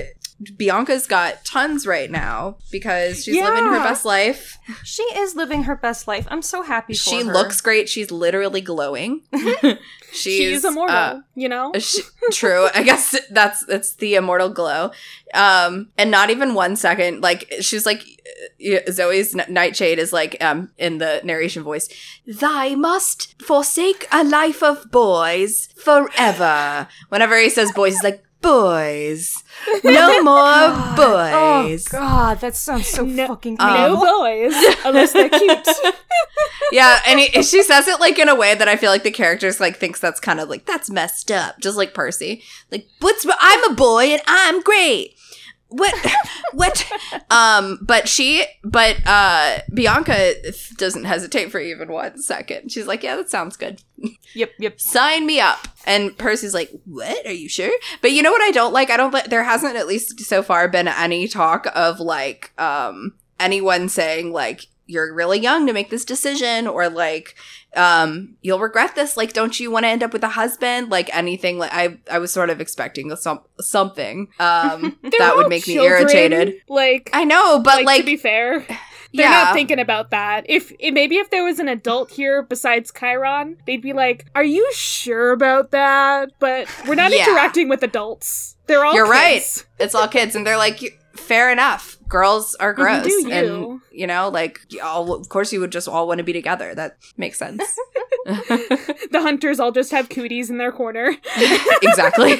Bianca's got tons right now because she's living her best life. she is living her best life. I'm so happy for She her. looks great. She's literally glowing. she's, she's immortal, uh, you know? Sh- True. I guess that's it's the immortal glow. Um, and not even one second. Like she's like uh, Zoe's Nightshade is like um in the narration voice. Thy must forsake a life of boys forever. Whenever he says boys, he's like boys. No more oh, boys. Oh god, that sounds so No- fucking um, no boys, unless they're cute. yeah, and he, she says it like in a way that I feel like the characters like thinks that's kind of like that's messed up, just like Percy. Like, what's I'm a boy and I'm great. What what um but she but uh Bianca doesn't hesitate for even one second. She's like, "Yeah, that sounds good. Yep, yep. Sign me up." And Percy's like, "What? Are you sure?" But you know what I don't like? I don't like there hasn't at least so far been any talk of like um anyone saying like you're really young to make this decision or like um you'll regret this like don't you want to end up with a husband like anything like i i was sort of expecting some something um that would make me irritated Like, i know but like, like, to be fair, they're yeah not thinking about that. If, if maybe if there was an adult here besides Chiron, they'd be like, "Are you sure about that?" But we're not Yeah. interacting with adults. They're all You're right. it's all kids and they're like fair enough. Girls are gross do and you. you know like all, of course you would just all want to be together. That makes sense. The hunters all just have cooties in their corner. exactly.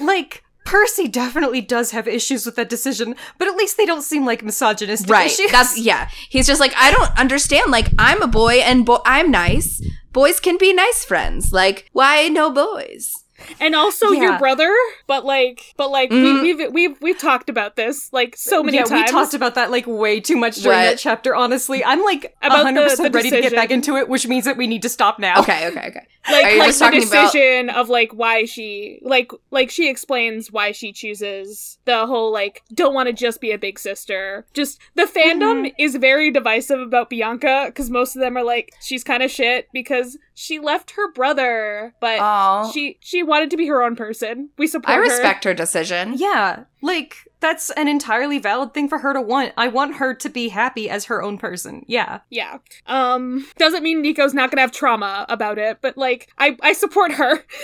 Like Percy definitely does have issues with that decision, but at least they don't seem like misogynistic right. issues. that's yeah. He's just like i don't understand. Like i'm a boy and bo- i'm nice. Boys can be nice friends. Like why no boys and also Yeah. your brother, but like, but like Mhm. we, we've we've we've talked about this like so many yeah, times. we talked about that like way too much during What? that chapter. Honestly, I'm like About 100% the ready to get back into it, which means that we need to stop now. okay okay okay like Are you like just the talking about- decision of like why she like like she explains why she chooses the whole like don't want to just be a big sister. Just the fandom Mm-hmm. is very divisive about Bianca because most of them are like she's kind of shit because she left her brother, but oh she she wanted to be her own person. We support I her. respect her decision. Yeah, like that's an entirely valid thing for her to want. I want her to be happy as her own person. Yeah. Yeah. Um doesn't mean Nico's not gonna have trauma about it, but like I I support her.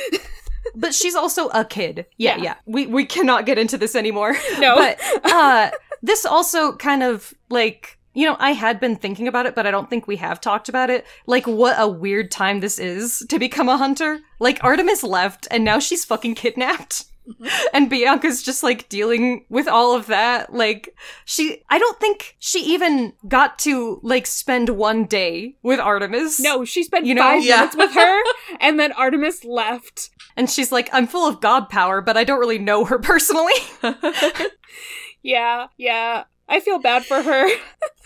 But she's also a kid. Yeah, Yeah. yeah. We we cannot get into this anymore. No. But uh this also kind of like you know, I had been thinking about it, but I don't think we have talked about it. Like, what a weird time this is to become a hunter. Like, Artemis left, and now she's fucking kidnapped. Mm-hmm. and Bianca's just like dealing with all of that. Like, she, I don't think she even got to like spend one day with Artemis. No, she spent You know? five Yeah. minutes with her, and then Artemis left. And she's like, I'm full of god power, but I don't really know her personally. Yeah, yeah. I feel bad for her.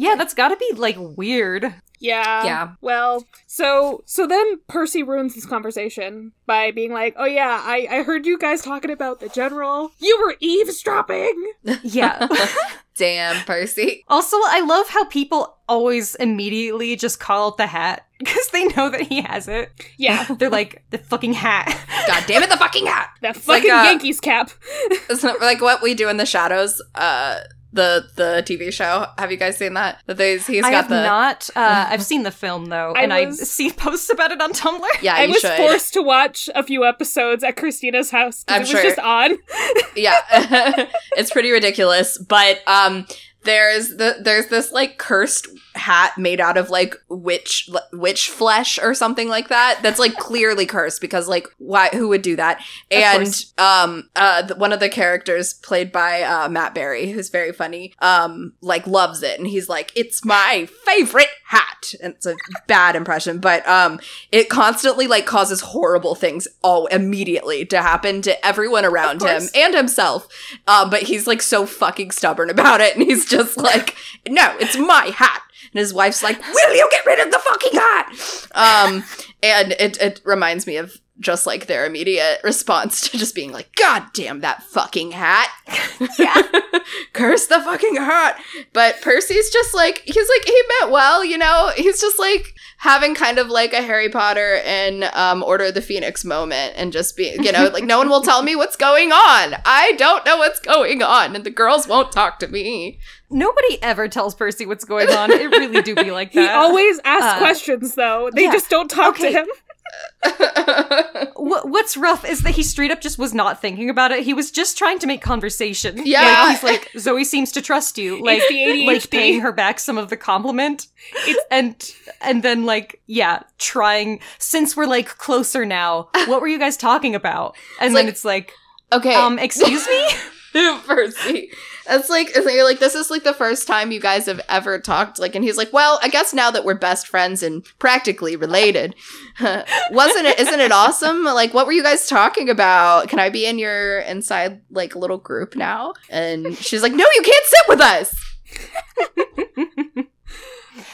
yeah, that's gotta be like weird. Yeah. Yeah. Well, so so then Percy ruins this conversation by being like, "Oh yeah, I I heard you guys talking about the general. You were eavesdropping." Yeah. Damn, Percy. Also, I love how people always immediately just call out the hat because they know that he has it. Yeah. They're like, the fucking hat. God damn it, the fucking hat. That It's like, fucking uh, Yankees cap. It's not like what we do in the shadows. Uh, the the TV show. Have you guys seen that? That there's he's I got have the not. Uh, I've seen the film though, I and I was- see posts about it on Tumblr. yeah. I you was should. forced to watch a few episodes at Christina's house 'cause I'm it was sure. just on. yeah it's pretty ridiculous but um there's the there's this like cursed hat made out of like witch witch flesh or something like that that's like clearly cursed because like why who would do that? And um uh the, one of the characters played by uh Matt Berry who's very funny um like loves it. And he's like it's my favorite hat. And it's a bad impression but um it constantly like causes horrible things all immediately to happen to everyone around him and himself um but he's like so fucking stubborn about it. And he's just like no it's my hat and his wife's like will you get rid of the fucking hat? Um and it it reminds me of just like their immediate response to just being like god damn that fucking hat Yeah. curse the fucking hat but percy's just like he's like he meant well you know he's just like having kind of like a harry potter and um order of the phoenix moment and just being you know like no one will tell me what's going on i don't know what's going on and the girls won't talk to me Nobody ever tells Percy what's going on. It really do be like He always asks Uh, questions though. They yeah. just don't talk Okay. to him. Wh- what's rough is that he straight up just was not thinking about it. He was just trying to make conversation. Yeah. like, he's like Zoe seems to trust you, like like paying her back some of the compliment, it's- and and then like yeah, trying since we're like closer now. What were you guys talking about? And It's then like- it's like, okay um, excuse me. Percy. It's like you're like this is like the first time you guys have ever talked. Like, and he's like, well, I guess now that we're best friends and practically related, wasn't it? Isn't it awesome? Like, what were you guys talking about? Can I be in your inside like little group now? And she's like, no, you can't sit with us.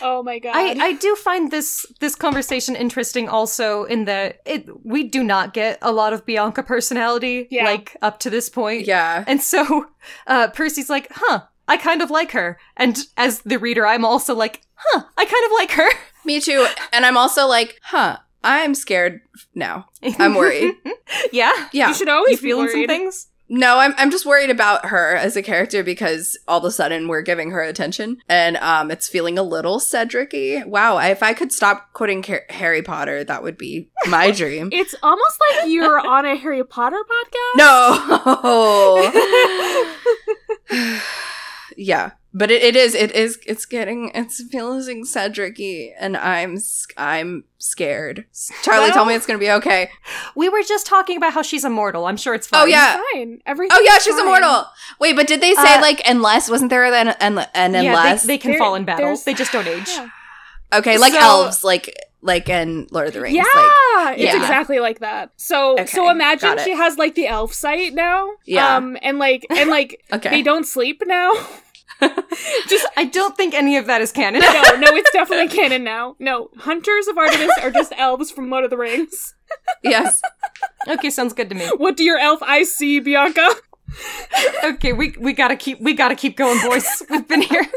Oh my god. I, I do find this this conversation interesting also in that it we do not get a lot of Bianca personality Yeah. like up to this point. Yeah. And so uh Percy's like, "Huh, I kind of like her." And as the reader, I'm also like, "Huh, I kind of like her." Me too. And I'm also like, huh, I'm scared now. I'm worried. yeah. Yeah. you should always You be feeling some things? No, I'm I'm just worried about her as a character because all of a sudden we're giving her attention and um it's feeling a little Cedric-y. Wow, if I could stop quoting Car- Harry Potter, that would be my dream. It's almost like you're on a Harry Potter podcast. no. yeah, but it, it is it is it's getting it's feeling Cedric-y and I'm i'm scared. Charlie, tell me it's going to be okay. We were just talking about how she's immortal. I'm sure it's fine. Oh yeah. Fine. Everything. Oh yeah, she's immortal. Wait, but did they say Uh, like unless wasn't there an an, an Yeah, unless? they, they can There- fall in battle. They just don't age. Yeah. Okay, like So- elves, like like in Lord of the Rings. Yeah, Like, it's exactly like that. So Okay, so imagine she has like the elf sight now. Yeah. Um and like and like Okay. they don't sleep now. Just I don't think any of that is canon. no, no, it's definitely canon now. No, hunters of Artemis are just elves from Lord of the Rings. yes. okay, sounds good to me. What do your elf eyes see, Bianca? okay, we we gotta keep we gotta keep going, boys. We've been here.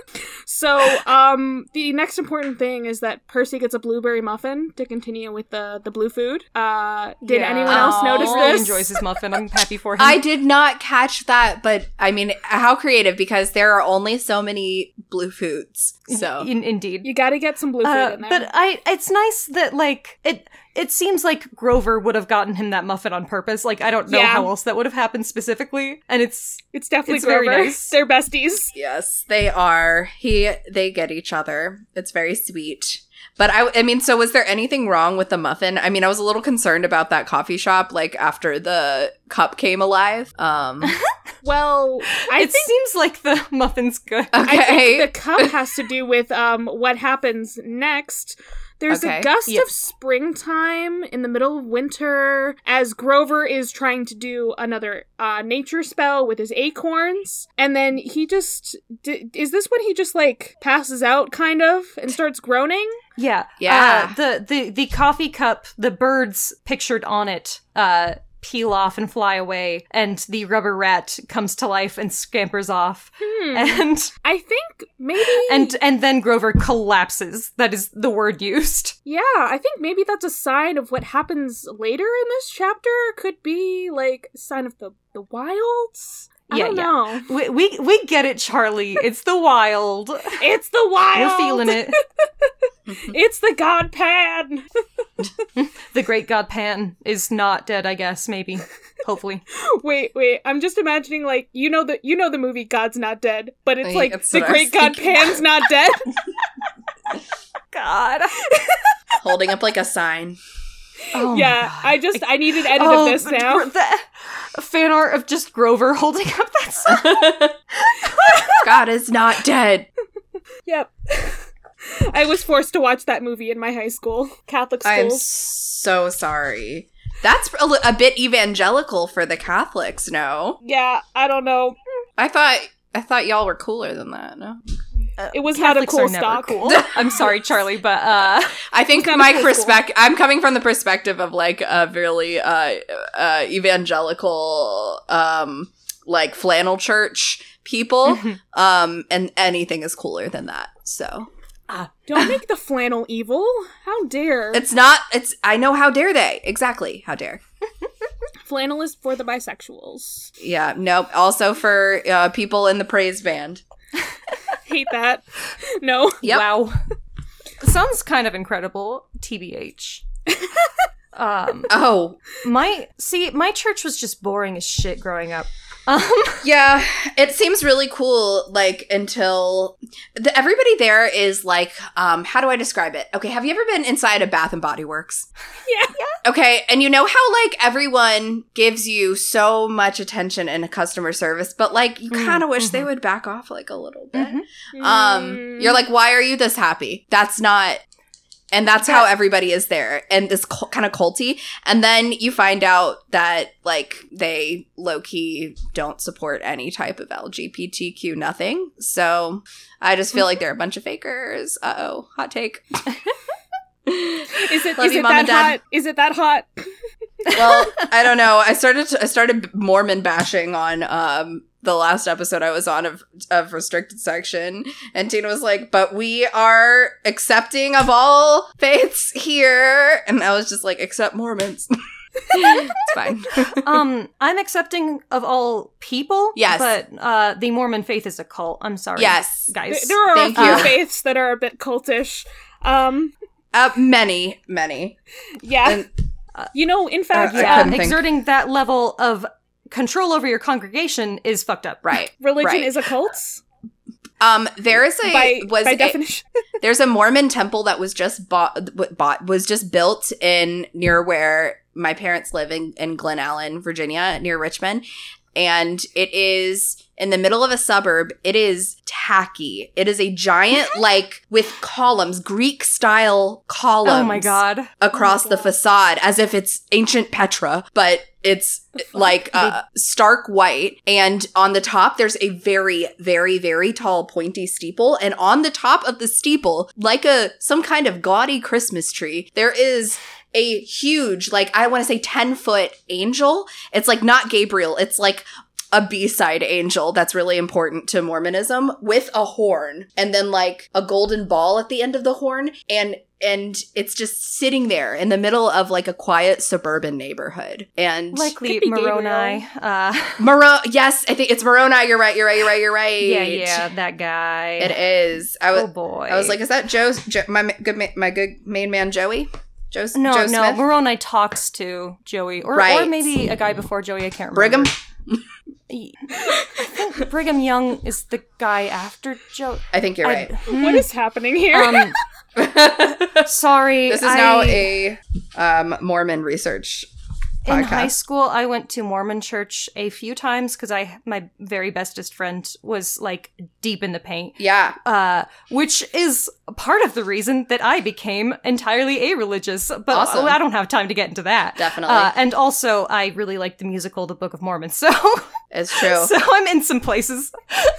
So, um, the next important thing is that Percy gets a blueberry muffin to continue with the the blue food. Uh, did Yeah. anyone else Aw. notice He really enjoys his muffin. I'm happy for him. I did not catch that, but I mean, how creative because there are only so many blue foods. So In- indeed. You got to get some blue food Uh, in there. but I, it's nice that like it. It seems like Grover would have gotten him that muffin on purpose. Like I don't know Yeah. how else that would have happened specifically. And it's it's definitely it's very Grover. nice. They're besties. yes, they are. He they get each other. It's very sweet. But I, I mean, so was there anything wrong with the muffin? I mean, I was a little concerned about that coffee shop, like after the cup came alive. Um, Well, I it think seems like the muffin's good. I okay, think the cup has to do with um what happens next. There's Okay. a gust Yep. of springtime in the middle of winter as Grover is trying to do another uh, nature spell with his acorns, and then he just d- is this when he just like passes out kind of and starts groaning? Yeah. Yeah. Uh, the, the the coffee cup, the birds pictured on it, uh, peel off and fly away, and the rubber rat comes to life and scampers off. Hmm. And I think maybe and and then Grover collapses. That is the word used. Yeah, I think maybe that's a sign of what happens later in this chapter. Could be like a sign of the the wilds. I Yeah, don't yeah. know. We, we we get it, Charlie. It's the wild. It's the wild. We're feeling it. It's the god pan. The great god Pan is not dead. I guess maybe, hopefully. wait, wait. I'm just imagining like you know the you know the movie God's Not Dead, but it's Wait, like that's the what I was great god thinking. Pan's not dead. God. holding up like a sign. Oh yeah, I just I need an edit Oh, of this the- now. The fan art of just Grover holding up that sign. God is not dead. Yep. I was forced to watch that movie in my high school, Catholic school. I'm so sorry. That's a, li- a bit evangelical for the Catholics. No, yeah, I don't know. I thought I thought y'all were cooler than that. No, It was not a Catholics cool are never stock. cool. I'm sorry, Charlie, but uh, I think my high perspective. I'm coming from the perspective of like a really uh, uh, evangelical, um, like flannel church people. um, and anything is cooler than that. So Don't make the flannel evil. How dare. it's not. It's. I know. How dare they? Exactly. How dare. flannel is for the bisexuals. Yeah. Nope. Also for uh, people in the praise band. Hate that. No. Yep. wow, sounds kind of incredible. Tbh. um, Oh, my see, my church was just boring as shit growing up. Um, Yeah, it seems really cool. Like until the, everybody there is like, um, how do I describe it? Okay, have you ever been inside a Bath and Body Works? Yeah. Okay, and you know how like everyone gives you so much attention in a customer service, but like you Mhm, kind of wish they mhm. would back off like a little bit. Mhm. Um, Mm. you're like, why are you this happy? That's not. And that's how everybody is there, and this kind of culty. And then you find out that like they low key don't support any type of LGBTQ nothing. So I just feel like they're a bunch of fakers. Uh oh, hot take. Is it, Love is you, it Mom that hot? Is it that hot? well, I don't know. I started to, I started Mormon bashing on um the last episode I was on of of restricted section, and Tina was like, "But we are accepting of all faiths here," and I was just like, "Except Mormons." it's fine. um, I'm accepting of all people. Yes. but uh, the Mormon faith is a cult. I'm sorry. yes, There, guys. there are Thank a few you. faiths that are a bit cultish. Um, uh, many, many. yeah. And- you know, in fact, I yeah, couldn't think. exerting that level of control over your congregation is fucked up. Right. religion right. is a cult Um, there is a by, was by a- definition. There's a Mormon temple that was just bought, bought was just built in near where my parents live in, in Glen Allen, Virginia, near Richmond. And it is in the middle of a suburb. It is tacky. It is a giant, like with columns, Greek style columns Oh my god. across the facade as if it's ancient Petra, but it's like uh, stark white. And on the top, there's a very, very, very tall pointy steeple. And on the top of the steeple, like a some kind of gaudy Christmas tree, there is a huge, like I want to say 10 foot angel. It's like not Gabriel. It's like a B-side angel that's really important to Mormonism with a horn and then like a golden ball at the end of the horn and and it's just sitting there in the middle of like a quiet suburban neighborhood. And Likely Could be Moroni. Uh, Moro yes, I think it's Moroni. You're right, you're right, you're right, you're right. yeah, yeah, that guy. It is. I was Oh boy. I was like, is that Joe's jo- my ma- good my good main man Joey? Joe's no, Joe no. Smith? Moroni talks to Joey, or or maybe a guy before Joey. I can't remember. Brigham? I think Brigham Young is the guy after Joe. I think you're I- right. What is happening here? Um, sorry. this is now a um, Mormon research in high school. I went to Mormon church a few times because I my very bestest friend was like deep in the paint. yeah. uh, which is part of the reason that I became entirely a-religious. But Awesome. I don't have time to get into that. Definitely. Uh, and also, I really like the musical The Book of Mormon, so It's true. so I'm in some places.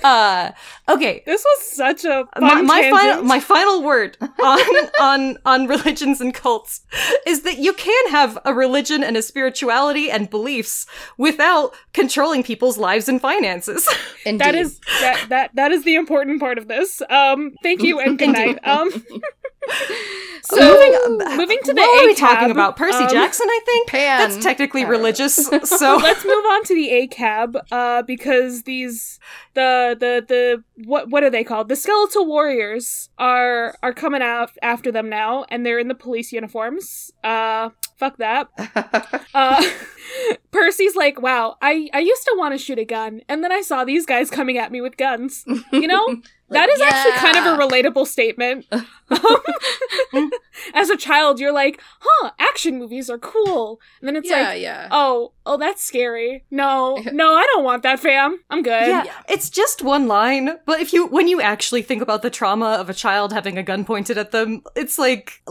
Uh, okay. this was such a My, fun my final my final word on on on religions and cults is that you can have a religion and a spirituality and beliefs without controlling people's lives and finances. Indeed. that is that that that is the important part of this. Um, thank you and good night. Um, so moving, moving to the what are we ACAB, talking about? Percy um, Jackson, I think. Pan. That's technically Uh, religious. So Let's move on to the ACAB, uh, because these the the the what what are they called? The skeletal warriors are are coming out after them now, and they're in the police uniforms. Uh, fuck that. Uh, Percy's like, wow, I I used to want to shoot a gun, and then I saw these guys coming at me with guns. You know, that is actually kind of a relatable statement. As a child, you're like, huh, action movies are cool, and then it's yeah, like, yeah. oh, oh, that's scary. No, no, I don't want that, fam. I'm good. yeah, it's just one line, but if you when you actually think about the trauma of a child having a gun pointed at them, it's like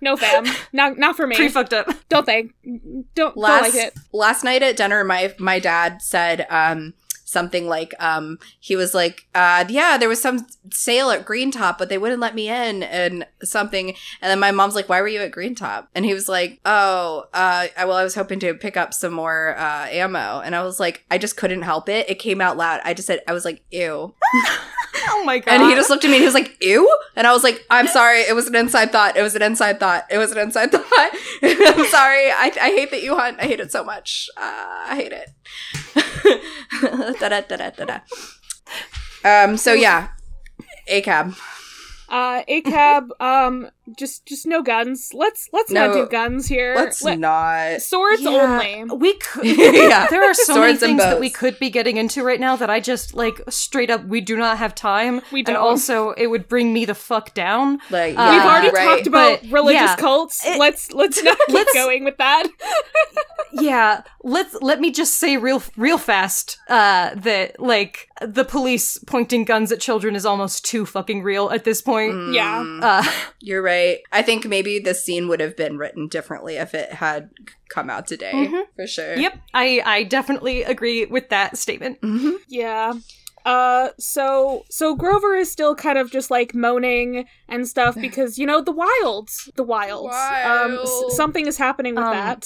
No, fam. Not not for me. pretty fucked up. don't think. Don't, don't last like it. last night at dinner my my dad said um something like um he was like uh yeah there was some sale at green top but they wouldn't let me in and something. And then my mom's like why were you at green top and he was like oh uh well i was hoping to pick up some more uh ammo. And i was like i just couldn't help it. It came out loud. I just said i was like ew Oh my god! and he just looked at me and he was like ew? And i was like i'm sorry it was an inside thought it was an inside thought it was an inside thought. I'm sorry I, I hate that you hunt i hate it so much. Uh, i hate it. Da-da, da-da, da-da. um so yeah. Acab Uh, ACAB, um, just just no guns. Let's let's not do guns here. let's Let- not Swords Yeah, only. We could. Yeah. There are so many Swords and things that we could be getting into right now that I just like straight up. We do not have time. We And don't. also, it would bring me the fuck down. like Uh, yeah, We've already right. talked about But, religious yeah, cults. it- let's let's not keep let's- going with that. yeah let's let me just say real real fast uh that like the police pointing guns at children is almost too fucking real at this point Yeah. Mm, uh you're right i think maybe this scene would have been written differently if it had come out today Mhm. for sure yep i i definitely agree with that statement Mhm. Yeah. Uh so so Grover is still kind of just like moaning and stuff because you know the wilds, the wilds. Um s- something is happening with Um, that.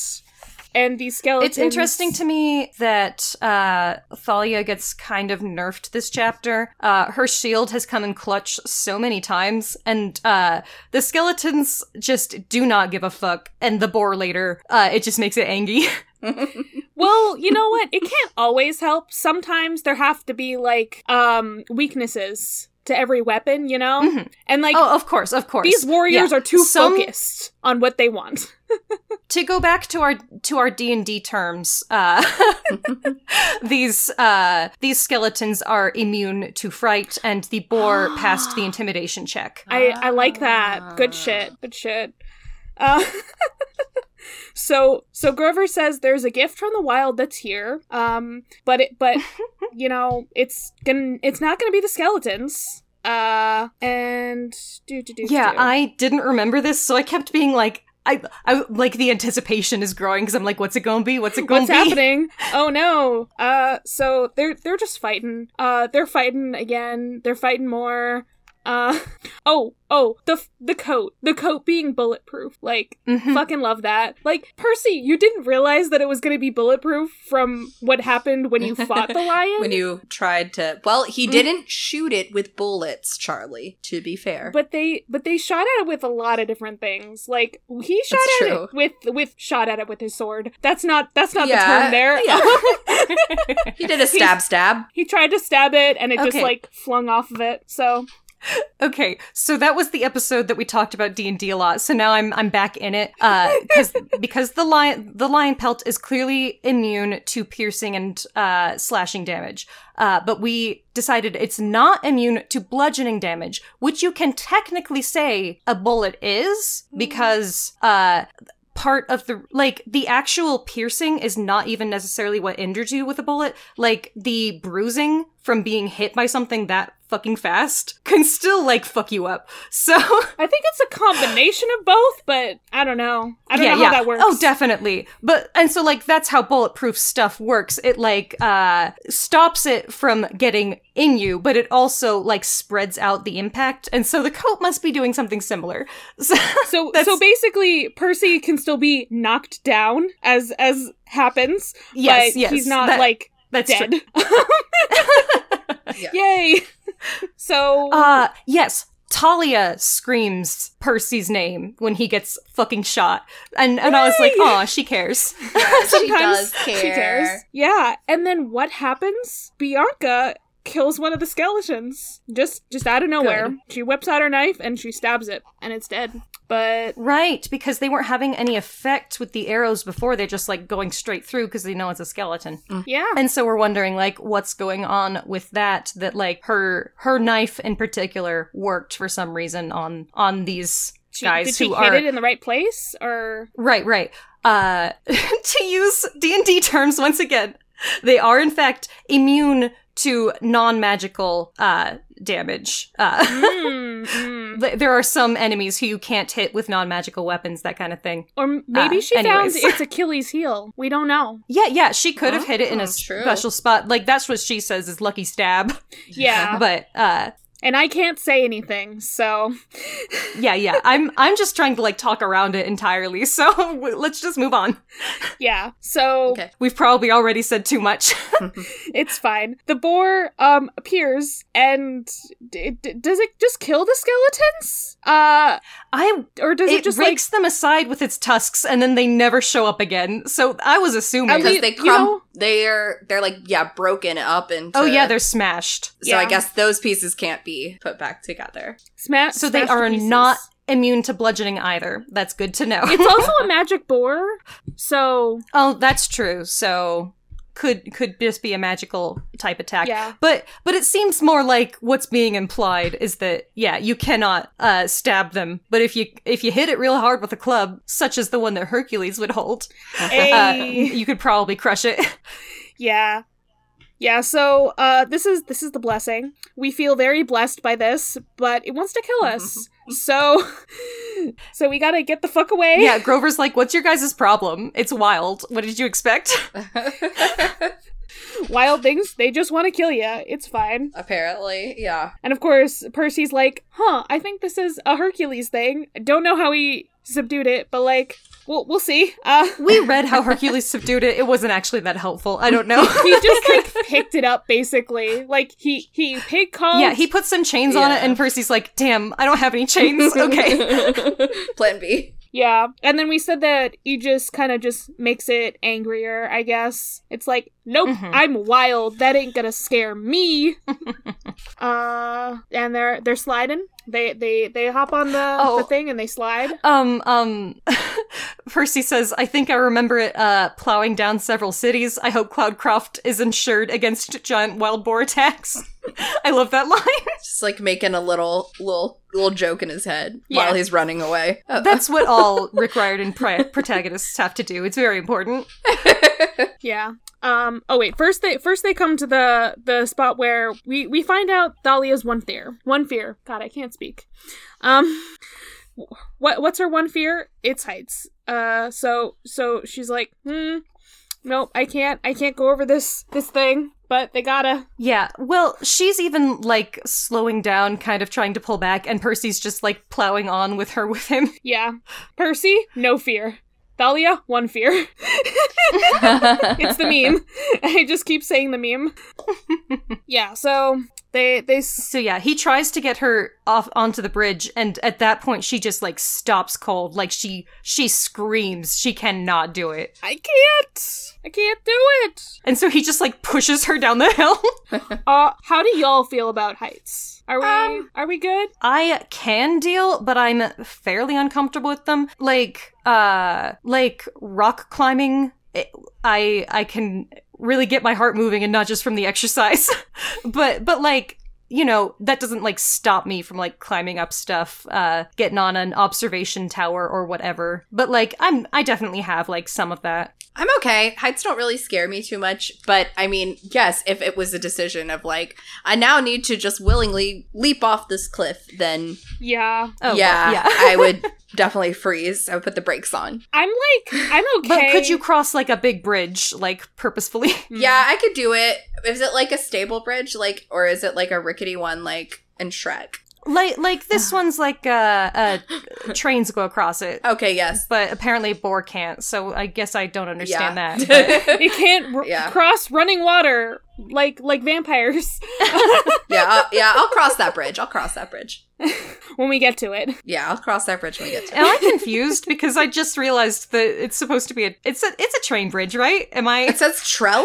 And these skeletons it's interesting to me that uh thalia gets kind of nerfed this chapter uh her shield has come in clutch so many times and uh the skeletons just do not give a fuck and the boar later uh it just makes it angry Well, you know what? It can't always help. Sometimes there have to be like um weaknesses to every weapon, you know? Mhm. And like oh of course of course these warriors Yeah. are too Some- focused on what they want. to go back to our to our D&D terms uh these uh these skeletons are immune to fright and the boar passed the intimidation check I I like that. Good shit. Good shit. Uh, so so Grover says there's a gift from the wild that's here. Um, but it but you know it's gonna it's not gonna be the skeletons. Uh, and do do do. yeah i didn't remember this so i kept being like I, I like the anticipation is growing because I'm like, what's it gonna be? What's it gonna What's be? happening? Oh no. Uh so they're they're just fighting. Uh they're fighting again. They're fighting more. Uh oh, oh, the the coat. The coat being bulletproof. Like Mhm. fucking love that. Like Percy, you didn't realize that it was going to be bulletproof from what happened when you fought the lion? when you tried to well he didn't shoot it with bullets charlie to be fair but they but they shot at it with a lot of different things. Like he shot That's at true. it with with shot at it with his sword. That's not that's not Yeah, the term there. yeah. he did a stab stab he tried to stab it and it just like flung off of it. So Okay, so that was the episode that we talked about D and D a lot. So now I'm I'm back in it because because the lion the lion pelt is clearly immune to piercing and uh, slashing damage. Uh, but we decided it's not immune to bludgeoning damage, which you can technically say a bullet is because uh, part of the like the actual piercing is not even necessarily what injured you with a bullet like the bruising from being hit by something that fucking fast can still like fuck you up. So I think it's a combination of both, but I don't know. I don't know how that works. oh definitely. But and so like that's how bulletproof stuff works. It like uh stops it from getting in you but it also like spreads out the impact. And so the coat must be doing something similar. So So so basically Percy can still be knocked down as as happens, yes but yes he's not that- like that's dead. Yeah. Yay. so Uh, yes. Thalia screams Percy's name when he gets fucking shot. And and I was like, oh, she cares." Yeah, she does she care cares. Yeah, and then what happens? Bianca kills one of the skeletons just just out of nowhere. Good. She whips out her knife and she stabs it, and it's dead. But right, because they weren't having any effect with the arrows before. They're just like going straight through because they know it's a skeleton. yeah, And so we're wondering like what's going on with that that like her her knife in particular worked for some reason on on these she, guys did she who hit are it in the right place or? Right, right. Uh, to use D and D terms once again, they are in fact immune to non-magical uh, damage. Uh, Mm, mm. there are some enemies who you can't hit with non-magical weapons, that kind of thing. Or maybe Uh, she anyways. found its Achilles heel. We don't know. Yeah, yeah, she could have hit it in a Oh, true. special spot. Like that's what she says is lucky stab. Yeah, But uh, and I can't say anything, so yeah, yeah, I'm I'm just trying to like talk around it entirely. So let's just move on. yeah. So Okay. We've probably already said too much. it's fine. The boar um appears and d- d- does it just kill the skeletons? Uh, I or does it, it just like rakes them aside with its tusks and then they never show up again. So I was assuming. At because least- they you crumb know- they're they're like yeah broken up and oh yeah, they're smashed. so i guess those pieces can't be put back together sma- So they are pieces? not immune to bludgeoning either. That's good to know. It's also a magic boar, so oh, that's true. So could could just be a magical type attack. Yeah. But but it seems more like what's being implied is that yeah, you cannot uh stab them, but if you if you hit it real hard with a club, such as the one that Hercules would hold, uh, you could probably crush it. yeah. Yeah, so uh this is this is the blessing. We feel very blessed by this, but it wants to kill us. So so we got to get the fuck away. yeah, Grover's like, "What's your guys' problem? It's wild. What did you expect?" Wild things, they just want to kill you. It's fine. apparently yeah And of course, Percy's like, "Huh, I think this is a Hercules thing. Don't know how he subdued it, but like, we'll we'll see." Uh We read how Hercules subdued it. It wasn't actually that helpful. I don't know. he just like picked it up basically. Like he he pig called yeah, he put some chains on it, and Percy's like, "Damn, I don't have any chains." Okay. plan b Yeah, and then we said that Aegis kind of just makes it angrier, I guess. It's like, nope, Mhm. I'm wild. That ain't gonna scare me. uh, and they're they're sliding. They they they hop on the, Oh. the thing and they slide. Um, um, Percy says, I think I remember it, uh, plowing down several cities. I hope Cloudcroft is insured against giant wild boar attacks. I love that line. just like making a little little little joke in his head Yeah. while he's running away Uh, That's what all Rick Riordan pri- protagonists have to do. It's very important. Yeah. Um. Oh wait. First they first they come to the the spot where we we find out Thalia's one fear. One fear. God, I can't speak. Um. What what's her one fear? It's heights. Uh. So so she's like, hmm. Nope. I can't. I can't go over this this thing. But they gotta. Yeah, well, she's even like slowing down, kind of trying to pull back, and Percy's just like plowing on with her with him. Yeah. Percy, no fear. Thalia, one fear. it's the meme. I just keep saying the meme. yeah, so they they So yeah, he tries to get her off onto the bridge, and at that point, she just like stops cold, like she she screams, she cannot do it, I can't. I can't do it. and so he just like pushes her down the hill. Uh how do y'all feel about heights? Are we Um, are we good? I can deal, but I'm fairly uncomfortable with them. Like, uh, like rock climbing, I I can really get my heart moving, and not just from the exercise. but but like you know that doesn't like stop me from like climbing up stuff, uh, getting on an observation tower or whatever. But like I'm I definitely have like some of that. I'm okay. Heights don't really scare me too much, but I mean, yes, if it was a decision of like, I now need to just willingly leap off this cliff, then Yeah. Oh yeah, yeah. I would definitely freeze. I would put the brakes on. I'm like I'm okay. But could you cross like a big bridge, like purposefully? Yeah, I could do it. Is it like a stable bridge, like, or is it like a rickety one, like in Shrek? Like like this one's like uh, uh trains go across it. Okay, yes. but apparently Boar can't, so I guess I don't understand yeah. that. It can't r- Yeah. cross running water like like vampires yeah, I'll, yeah. I'll cross that bridge. I'll cross that bridge. when we get to it. Yeah, I'll cross that bridge when we get to. it. Am I confused? Because I just realized that it's supposed to be a it's a it's a train bridge, right? Am I It says trell.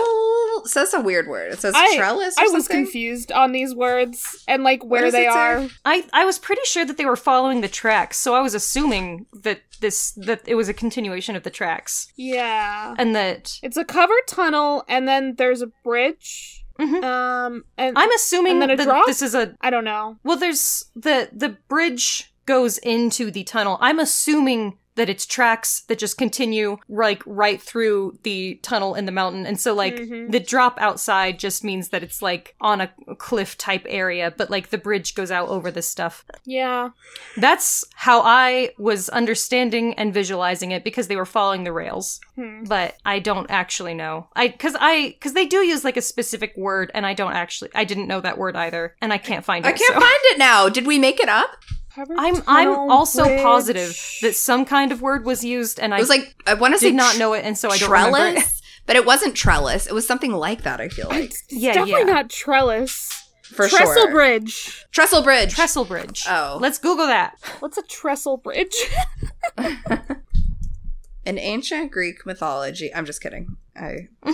It says a weird word. It says I- trellis. Or I was confused on these words and like where they it say? are. I I was pretty sure that they were following the tracks, so I was assuming that this that it was a continuation of the tracks. Yeah. And that It's a covered tunnel and then there's a bridge. Mhm. Um and I'm assuming And that this is a I don't know. Well, there's the the bridge goes into the tunnel. I'm assuming that it's tracks that just continue like right through the tunnel in the mountain. And so like Mhm. the drop outside just means that it's like on a cliff type area, but like the bridge goes out over this stuff. Yeah. That's how I was understanding and visualizing it because they were following the rails. Hmm. But I don't actually know. I cuz I cuz they do use like a specific word and I don't actually I didn't know that word either and I can't find it. I can't so. find it now. Did we make it up? Covered I'm I'm also bridge. positive that some kind of word was used, and I It was like I want to say not tr- know it, and so I don't remember. it. trellis, but it wasn't trellis. It was something like that. I feel like It's Yeah, definitely yeah. not trellis. for Trestle sure. bridge. Trestle bridge. Trestle Bridge. Oh. let's Google that. What's a trestle bridge? In ancient Greek mythology, I'm just kidding. I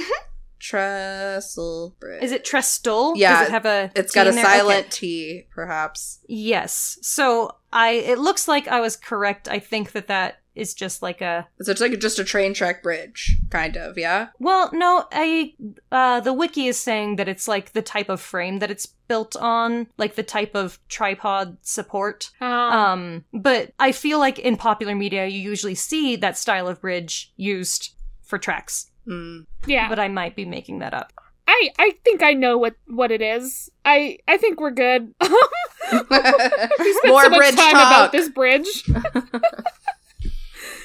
trestle bridge. Is it Trestle? Yeah, Does it have a? It's got a there? Okay. silent T, perhaps. Yes. So I. It looks like I was correct. I think that that is just like a. So it's like just a train track bridge, kind of. Yeah. Well, no. I. Uh, the wiki is saying that it's like the type of frame that it's built on, like the type of tripod support. Um, Um, but I feel like in popular media, you usually see that style of bridge used for tracks. Mm. yeah. But I might be making that up. I I think I know what what it is. I I think we're good. we spent More so much bridge time talk. about this bridge.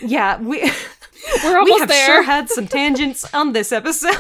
Yeah, we We're we have there. sure had some tangents on this episode.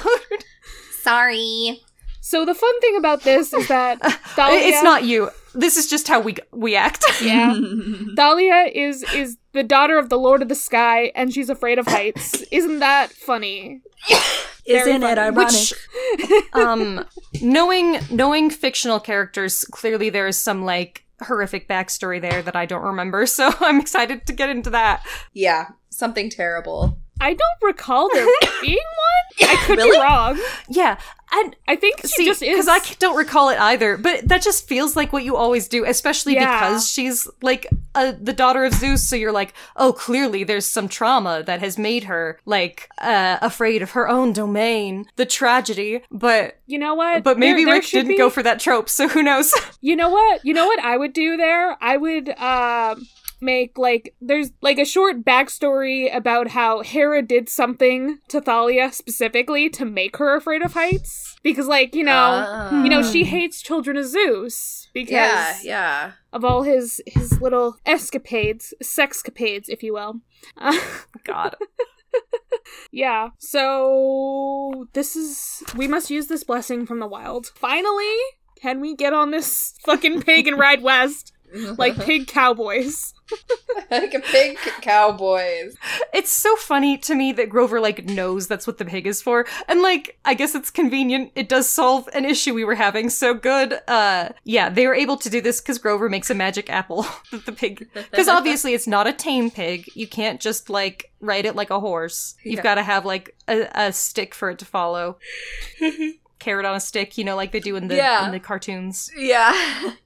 Sorry. So the fun thing about this is that Thalia, It's not you. This is just how we we act. Yeah, Thalia is is the daughter of the Lord of the Sky, and she's afraid of heights. Isn't that funny? Isn't it ironic? Which, um, knowing knowing fictional characters, clearly there is some like horrific backstory there that I don't remember. So I'm excited to get into that. yeah, something terrible. I don't recall there being one. I could Really? be wrong. Yeah, and I think she See, just is. because I don't recall it either, but that just feels like what you always do, especially Yeah. because she's like uh, the daughter of Zeus. So you're like, oh, clearly there's some trauma that has made her like uh, afraid of her own domain, the tragedy. But you know what? but maybe There- there Rick didn't be- go for that trope, so who knows? You know what? You know what I would do there? I would um make like there's like a short backstory about how Hera did something to Thalia specifically to make her afraid of heights. Because like, you know, you know, she hates children of Zeus because Yeah, yeah. of all his his little escapades, sexcapades, if you will. Uh, God, Yeah. So this is we must use this blessing from the wild. Finally, can we get on this fucking pig and ride west like pig cowboys? like a pig cowboys. It's so funny to me that Grover like knows that's what the pig is for. And like I guess it's convenient. It does solve an issue we were having. So good. Uh yeah, they were able to do this cuz Grover makes a magic apple that the pig cuz obviously it's not a tame pig. You can't just like ride it like a horse. You've Yeah. got to have like a, a stick for it to follow. Carrot on a stick, you know, like they do in the Yeah. in the cartoons. Yeah.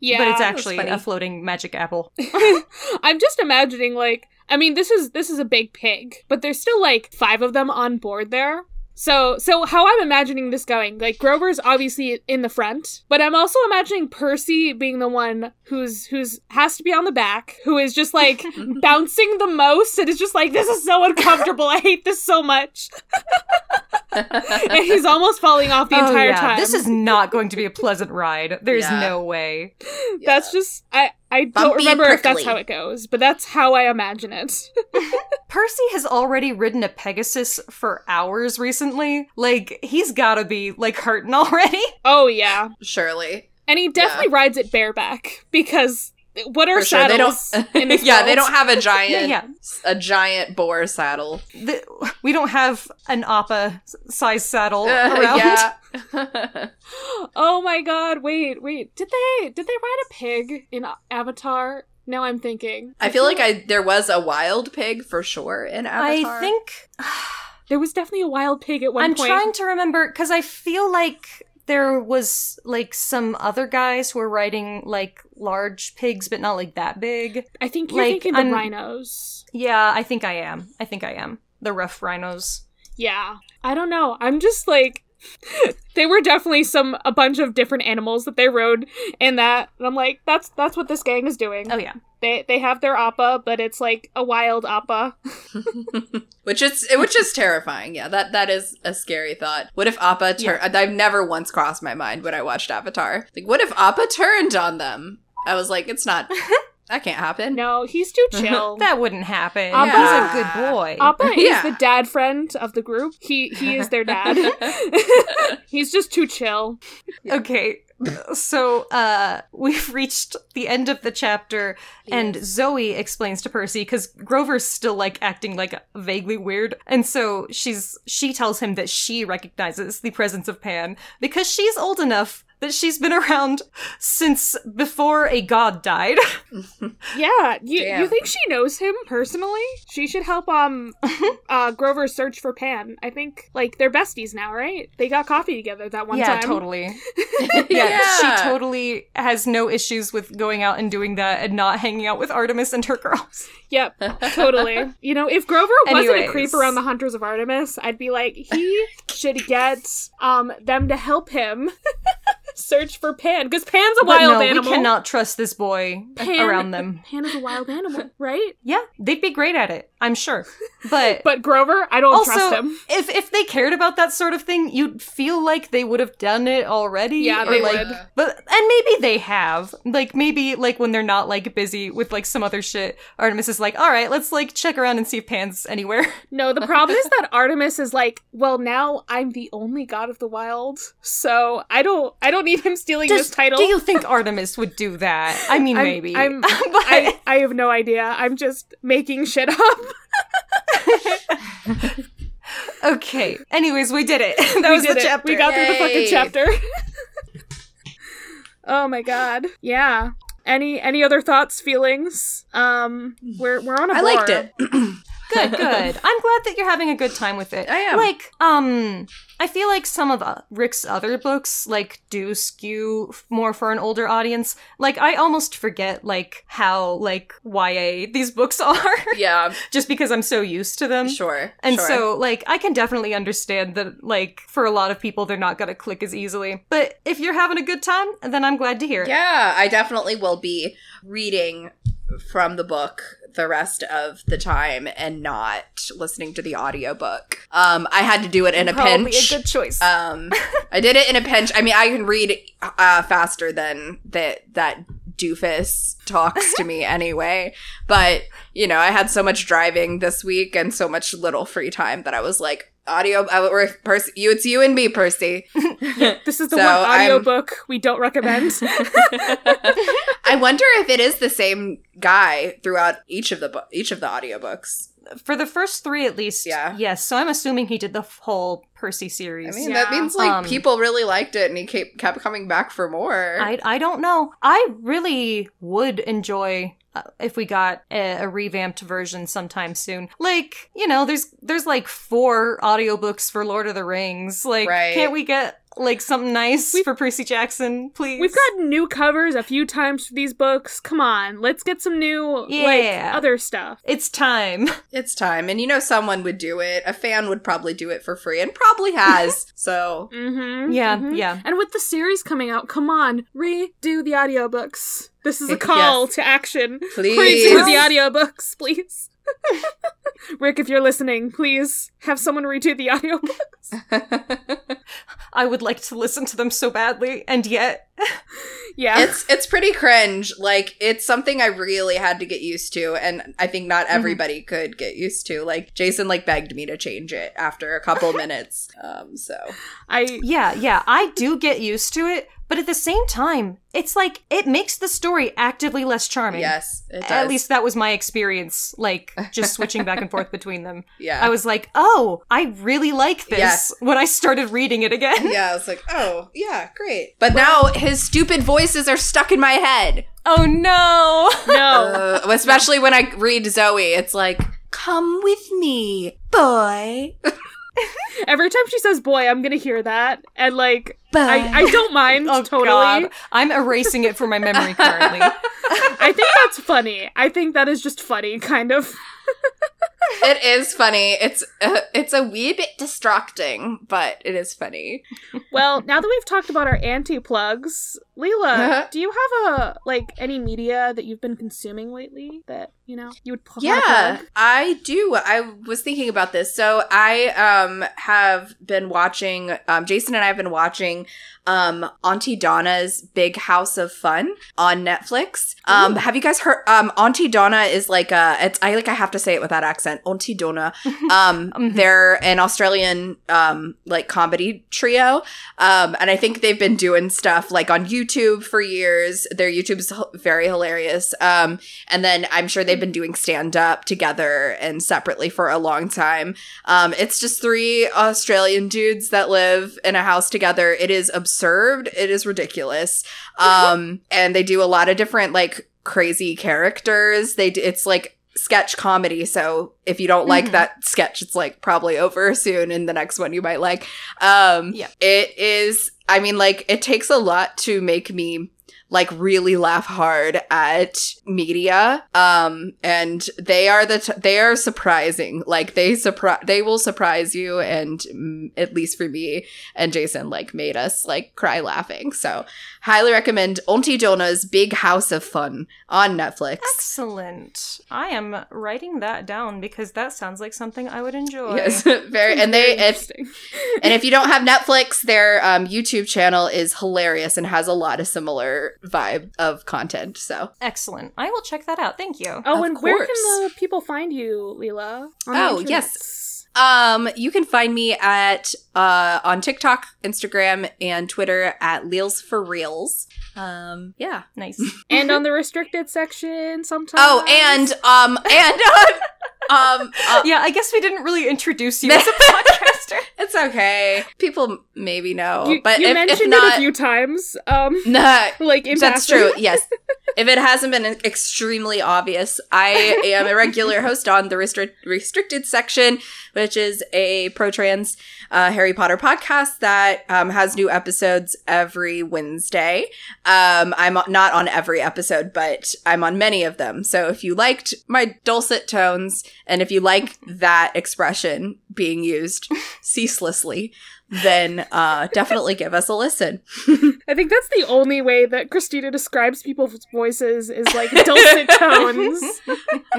Yeah. but it's actually a floating magic apple. I'm just imagining like I mean this is this is a big pig, but there's still like 5 of them on board there. So so how I'm imagining this going, like Grover's obviously in the front, but I'm also imagining Percy being the one who's who's has to be on the back, who is just like bouncing the most and is just like this is so uncomfortable. I hate this so much. and he's almost falling off the Oh, entire yeah. time. This is not going to be a pleasant ride. There's Yeah. no way. That's just I I don't Bumpy, remember if that's how it goes, but that's how I imagine it. Percy has already ridden a Pegasus for hours recently. Like, he's gotta be, like, hurting already. oh yeah. surely. And he definitely rides it bareback because what are For sure. They saddles don't. yeah, they don't have a giant, Yeah, a giant boar saddle. The, we don't have an Appa size saddle Uh, around. yeah. Oh my god! Wait, wait. Did they did they ride a pig in Avatar? Now I'm thinking. I feel like I there was a wild pig for sure in Avatar. I think there was definitely a wild pig at one point. I'm trying to remember because I feel like there was like some other guys who were riding like large pigs, but not like that big. I think you're like, thinking the I'm- rhinos. Yeah, I think I am. I think I am. The rough rhinos. Yeah. I don't know. I'm just like they were definitely some a bunch of different animals that they rode in that and I'm like that's that's what this gang is doing. Oh yeah. They they have their appa, but it's like a wild appa. which is which is terrifying. Yeah, that that is a scary thought. What if Appa turned? I've never once crossed my mind when I watched Avatar. Like, what if Appa turned on them? I was like, it's not. that can't happen. No, he's too chill. That wouldn't happen. Appa's a a good boy. Appa Yeah. is the dad friend of the group. He he is their dad. He's just too chill. Okay. So uh we've reached the end of the chapter and Zoe explains to Percy cuz Grover's still like acting like vaguely weird. And so she's she tells him that she recognizes the presence of Pan because she's old enough that she's been around since before a god died. Yeah, you Damn. you think she knows him personally? She should help um uh Grover search for Pan. I think like they're besties now, right? They got coffee together that one time. yeah, time. totally. Yeah, she totally has no issues with going out and doing that and not hanging out with Artemis and her girls. Yep, totally. You know, if Grover wasn't a Anyways. creep around the Hunters of Artemis, I'd be like, he should get um them to help him search for Pan because Pan's a But wild no, animal. we cannot trust this boy Pan- around them. Pan is a wild animal, right? Yeah, they'd be great at it, I'm sure. But, But Grover, I don't trust him. if if they cared about that sort of thing, you'd feel like they would have done it already. Yeah, they like, would. But and maybe they have. Like maybe like when they're not like busy with like some other shit, Artemis is like, all right, let's like check around and see if Pan's anywhere. No, the problem is that Artemis is like, well, now I'm the only god of the wild, so I don't, I don't need him stealing Does- this title. Do you think Artemis would do that? I mean, I'm- maybe. I'm, but I, I have no idea. I'm just making shit up. Okay. Anyways, we did it. that we was the it. chapter. We got through the fucking chapter. oh my god. Yeah. Any any other thoughts, feelings? Um, we're we're on a I liked it. good, good. I'm glad that you're having a good time with it. I am. Like, um, I feel like some of uh, Rick's other books like do skew f- more for an older audience. Like, I almost forget like how like YA these books are, yeah, just because I'm so used to them. sure. And sure. so, like, I can definitely understand that, like, for a lot of people, they're not gonna click as easily. But if you're having a good time, then I'm glad to hear it. Yeah, I definitely will be reading from the book the rest of the time and not listening to the audiobook. Um I had to do it in a Probably pinch. a good choice. um I did it in a pinch. I mean, I can read uh faster than that that doofus talks to me anyway. But, you know, I had so much driving this week and so much little free time that I was like, audio, we're, Percy, you, it's you and me, Percy. This is the So, one I'm- audiobook we don't recommend. I wonder if it is the same guy throughout each of the bu- each of the audiobooks. For the first three, at least. Yeah. Yes. So I'm assuming he did the whole Percy series. I mean, Yeah. that means like Um, people really liked it, and he kept kept coming back for more. I I don't know. I really would enjoy uh, Uh, if we got a, a revamped version sometime soon. Like, you know, there's there's like four audiobooks for Lord of the Rings. Like, Right. can't we get like something nice for Percy Jackson, please? We've gotten new covers a few times for these books. Come on, let's get some new Yeah. like other stuff. It's time. it's time, and you know someone would do it. A fan would probably do it for free, and probably has. so Mm-hmm. Yeah, mhm. yeah. And with the series coming out, come on, redo the audiobooks. This is a call Yes. to action. please, Redo the audiobooks, please. Rick, if you're listening, please have someone redo the audiobooks. I would like to listen to them so badly, and yet Yeah. it's it's pretty cringe. Like it's something I really had to get used to, and I think not everybody could get used to. Like Jason like begged me to change it after a couple minutes. Um, so I Yeah, yeah, I do get used to it, but at the same time, it's like it makes the story actively less charming. yes, it does. At least that was my experience, like just switching back and forth between them. yeah. I was like, oh, I really like this Yes. when I started reading it again. yeah, I was like, oh, yeah, great. But now his stupid voices are stuck in my head. Oh no! no. Uh, especially when I read Zoe, it's like, come with me, boy. Every time she says boy, I'm gonna hear that. And like I, I don't mind Oh totally. god. I'm erasing it from my memory currently. I think that's funny. I think that is just funny, kind of. it is funny. It's uh, it's a wee bit distracting, but it is funny. Well, now that we've talked about our anti plugs, Leela, do you have a like any media that you've been consuming lately that you know you would wanna Yeah. I do. I was thinking about this. So I um have been watching um Jason and I have been watching um Auntie Donna's Big House of Fun on Netflix. Um have you guys heard um Auntie Donna is like a it's I like I have to say it with that accent. Auntie Donna. Um Mhm. they're an Australian um like comedy trio. Um and I think they've been doing stuff like on YouTube for years. Their YouTube's h- very hilarious. Um and then I'm sure they've been doing stand up together and separately for a long time. Um, it's just three Australian dudes that live in a house together. It is absurd. It is ridiculous. Um, and they do a lot of different like crazy characters. They d- it's like sketch comedy. So if you don't like Mhm. that sketch, it's like probably over soon. And the next one you might like. Um, Yeah. it is. I mean, like it takes a lot to make me like really laugh hard at media um and they are the t- they are surprising. Like they surprise they will surprise you and mm, at least for me and jason like made us like cry laughing. So highly recommend auntie donna's big house of fun on netflix Excellent. I am writing that down because that sounds like something I would enjoy. yes very and they Very if interesting. and if you don't have netflix their um youtube channel is hilarious and has a lot of similar vibe of content so Excellent. I will check that out. Thank you. Oh, Of and where can the people find you, Leela? Oh, internets? yes. Um, you can find me at uh on TikTok, Instagram, and Twitter at Leels for Reels. Um, yeah. Nice. And on the restricted section sometimes. Oh, and um, and um, uh, yeah, I guess we didn't really introduce you as a podcaster. it's okay. People maybe know, you, but you if, if mentioned not, it a few times. Um, nah, like That's passing. true. Yes. if it hasn't been extremely obvious, I am a regular host on the restri- restricted section, which is a pro trans uh, Harry Potter podcast that um, has new episodes every Wednesday. Um, I'm not on every episode, but I'm on many of them. So if you liked my dulcet tones and if you like that expression being used ceaselessly, then uh, definitely give us a listen. I think that's the only way that Christina describes people's voices is like dulcet tones.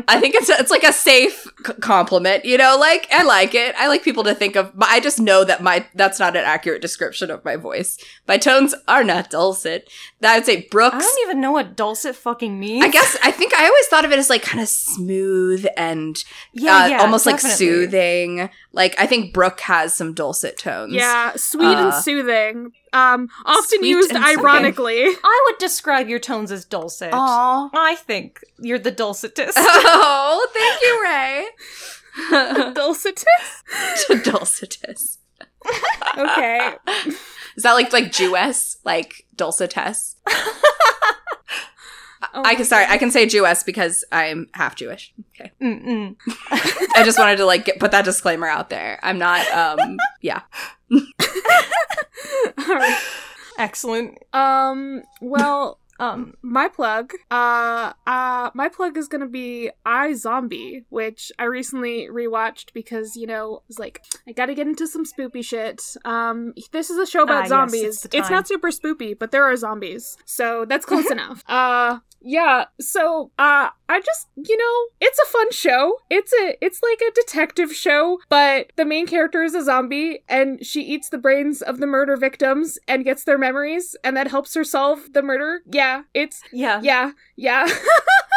I think it's it's like a safe c- compliment, you know. Like I like it. I like people to think of, but I just know that my that's not an accurate description of my voice. My tones are not dulcet. I would say Brooks. I don't even know what dulcet fucking means. I guess I think I always thought of it as like kind of smooth and Yeah, uh, yeah, almost like soothing. Like I think Brooke has some dulcet tones. Yeah, sweet Uh, and soothing. Um, often used and soothing. ironically. I would describe your tones as dulcet. Aw. I think you're the dulcetest. Oh, thank you, Ray. Dulcetous. Dulcetous. Okay. Is that like like Jewess? Like dulcetess? Oh I can sorry, I can say Jewess because I'm half Jewish. Okay. I just wanted to like get, put that disclaimer out there. I'm not um yeah. All right. Excellent. Um. Well, Um, my plug. Uh. Uh. My plug is gonna be iZombie, which I recently rewatched because you know I was like I got to get into some spoopy shit. Um. This is a show Ah, about yes, zombies. it's it's not super spoopy, but there are zombies, so that's close enough. Uh. Yeah, so uh I just you know, it's a fun show. It's a it's like a detective show, but the main character is a zombie and she eats the brains of the murder victims and gets their memories and that helps her solve the murder. Yeah, it's yeah. yeah, yeah.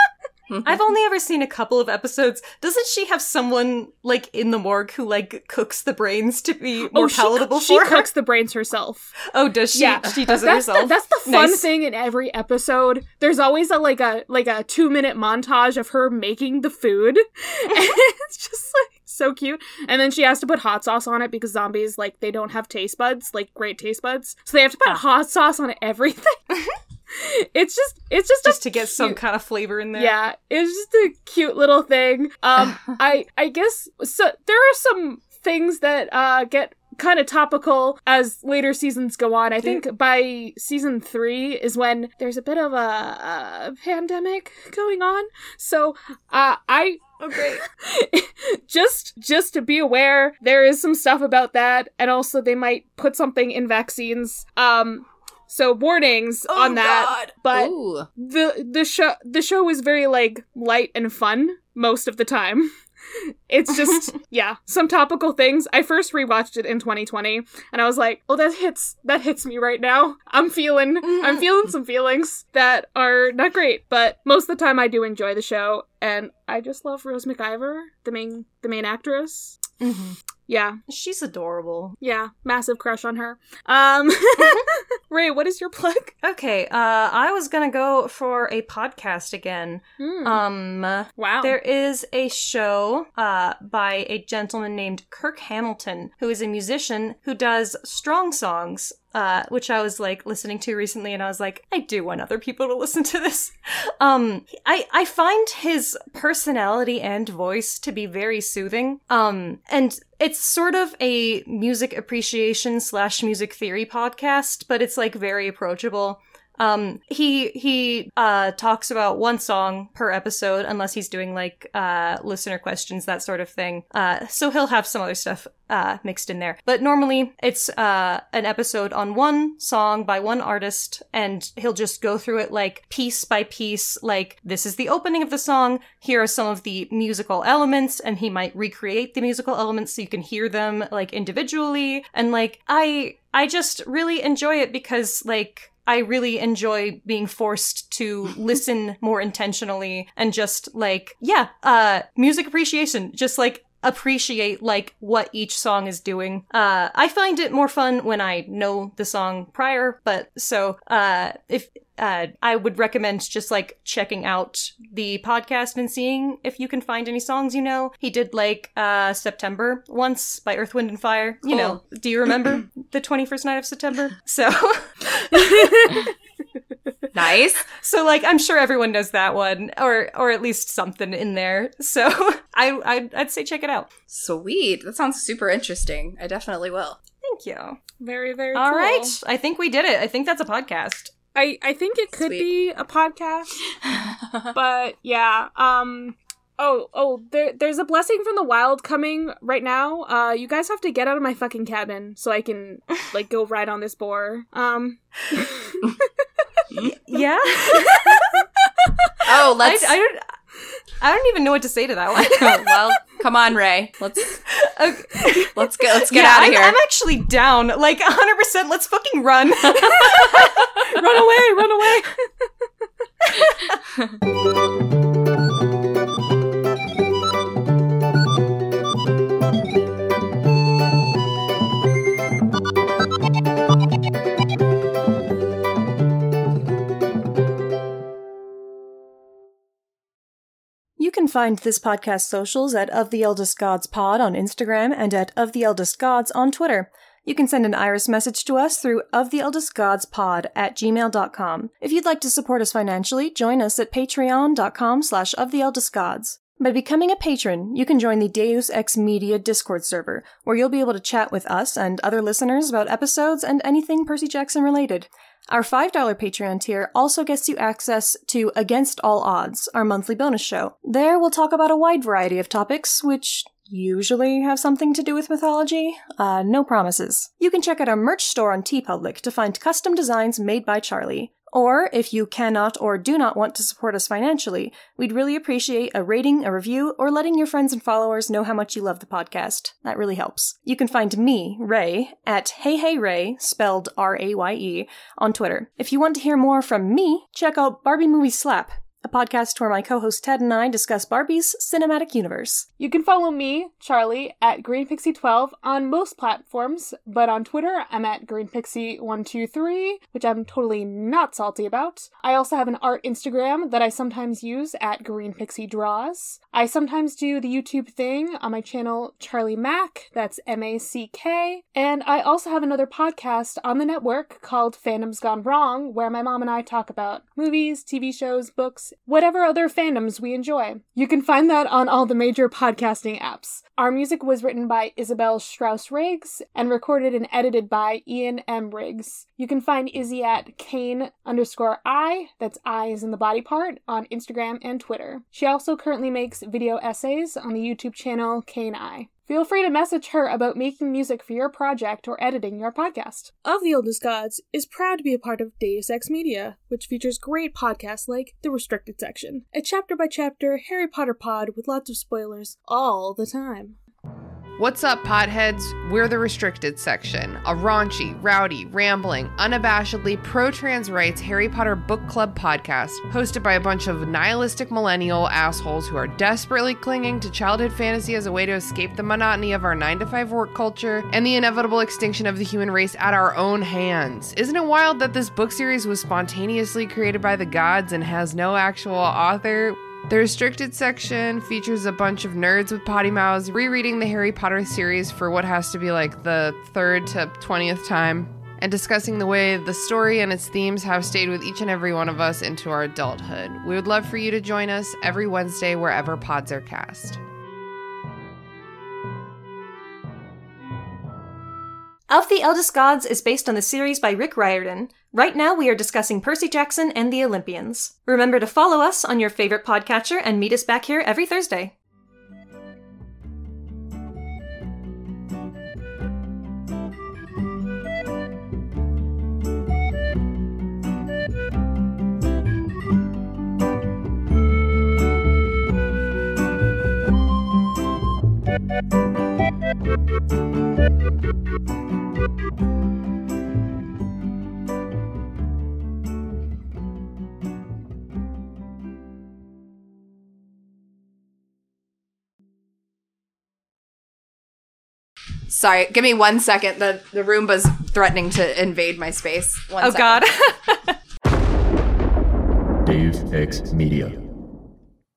I've only ever seen a couple of episodes. Doesn't she have someone like in the morgue who like cooks the brains to be oh, more oh, she, palatable she for her? She cooks the brains herself. Oh, does she? Yeah. she does it that's herself. The, that's the fun Nice. thing in every episode. There's always a like a like a two minute montage of her making the food, and it's just like so cute. And then she has to put hot sauce on it because zombies like they don't have taste buds, like great taste buds, so they have to put hot sauce on everything. it's just it's just just to get some kind of flavor in there. yeah, it's just a cute little thing. Um, I I guess so. There are some things that uh get kind of topical as later seasons go on. I think by season three is when there's a bit of a, a pandemic going on. So uh, I. Okay. just just to be aware, there is some stuff about that, and also they might put something in vaccines. Um, so warnings Oh, on that. But Ooh. the the show the show is very like light and fun most of the time. It's just yeah, some topical things. I first rewatched it in 2020 and I was like, "Oh, that hits that hits me right now. I'm feeling I'm feeling some feelings that are not great, but most of the time I do enjoy the show and I just love Rose McIver, the main the main actress. Mhm. Yeah, She's adorable. yeah, massive crush on her. Um Ray, what is your plug? Okay, uh, I was gonna go for a podcast again. Hmm, Um, wow. There is a show uh, by a gentleman named Kirk Hamilton, who is a musician who does strong songs, uh, which I was like listening to recently, and I was like, I do want other people to listen to this. Um, I I find his personality and voice to be very soothing. Um, and it's sort of a music appreciation slash music theory podcast, but it's like very approachable. Um, he he uh talks about one song per episode, unless he's doing like uh listener questions, that sort of thing. Uh, so he'll have some other stuff uh mixed in there. But normally it's uh an episode on one song by one artist, and he'll just go through it like piece by piece. Like this is the opening of the song. Here are some of the musical elements, and he might recreate the musical elements so you can hear them like individually. And like I I just really enjoy it because like I really enjoy being forced to listen more intentionally and just like, yeah, uh, music appreciation, just like appreciate like what each song is doing. Uh, I find it more fun when I know the song prior, but so, uh, if, uh, I would recommend just like checking out the podcast and seeing if you can find any songs you know. He did like uh September once by Earth, Wind and Fire. You know, do you remember the 21st night of September? So Nice. So like I'm sure everyone knows that one or or at least something in there. So I I'd, I'd say check it out. Sweet. That sounds super interesting. I definitely will. Thank you. very very All cool. right, I think we did it. I think that's a podcast. I I think it could Sweet. be a podcast, but yeah. Um, Oh, oh, there, there's a blessing from the wild coming right now. Uh, you guys have to get out of my fucking cabin so I can like go ride on this boar. Um, Yeah. Oh, let's. I don't. I don't even know what to say to that one. Well, come on, Ray. Let's Okay. let's get let's get yeah, out of here. I'm actually down. Like 100%. Let's fucking run. run away, run away. Can find this podcast socials at Of the Eldest Gods Pod on Instagram and at Of the Eldest Gods on Twitter. You can send an iris message to us through of the eldest gods pod at gmail.com. If you'd like to support us financially, join us at patreon.com slash of the eldest gods. By becoming a patron, you can join the Deus Ex Media Discord server, where you'll be able to chat with us and other listeners about episodes and anything Percy Jackson related. Our $5 Patreon tier also gets you access to Against All Odds, our monthly bonus show. There, we'll talk about a wide variety of topics, which usually have something to do with mythology. Uh, no promises. You can check out our merch store on TeePublic to find custom designs made by Charlie. Or, if you cannot or do not want to support us financially, we'd really appreciate a rating, a review, or letting your friends and followers know how much you love the podcast. That really helps. You can find me, Ray, at Hey Hey Ray, spelled R A Y E, on Twitter. If you want to hear more from me, check out Barbie Movie Slap, a podcast where my co host Ted and I discuss Barbie's cinematic universe. You can follow me, Charlie, at GreenPixie12 on most platforms, but on Twitter, I'm at GreenPixie123, which I'm totally not salty about. I also have an art Instagram that I sometimes use at GreenPixieDraws. I sometimes do the YouTube thing on my channel, Charlie Mack, that's M A C K, and I also have another podcast on the network called Fandoms Gone Wrong, where my mom and I talk about movies, TV shows, books, whatever other fandoms we enjoy. You can find that on all the major podcasting apps. Our music was written by Isabel Strauss Riggs and recorded and edited by Ian M. Riggs. You can find Izzy at Kane underscore I, that's I is in the body part, on Instagram and Twitter. She also currently makes video essays on the YouTube channel Kane I. Feel free to message her about making music for your project or editing your podcast. Of the Eldest Gods is proud to be a part of Deus Ex Media, which features great podcasts like The Restricted Section, a chapter by chapter Harry Potter pod with lots of spoilers all the time. What's up, potheads? We're the restricted section, a raunchy, rowdy, rambling, unabashedly pro trans rights Harry Potter book club podcast hosted by a bunch of nihilistic millennial assholes who are desperately clinging to childhood fantasy as a way to escape the monotony of our 9 to 5 work culture and the inevitable extinction of the human race at our own hands. Isn't it wild that this book series was spontaneously created by the gods and has no actual author? The restricted section features a bunch of nerds with potty mouths rereading the Harry Potter series for what has to be like the third to 20th time and discussing the way the story and its themes have stayed with each and every one of us into our adulthood. We would love for you to join us every Wednesday wherever pods are cast. Of the Eldest Gods is based on the series by Rick Riordan. Right now, we are discussing Percy Jackson and the Olympians. Remember to follow us on your favorite podcatcher and meet us back here every Thursday. Sorry, give me one second. The the Roomba's threatening to invade my space. One Oh second. god. Deus Ex Media.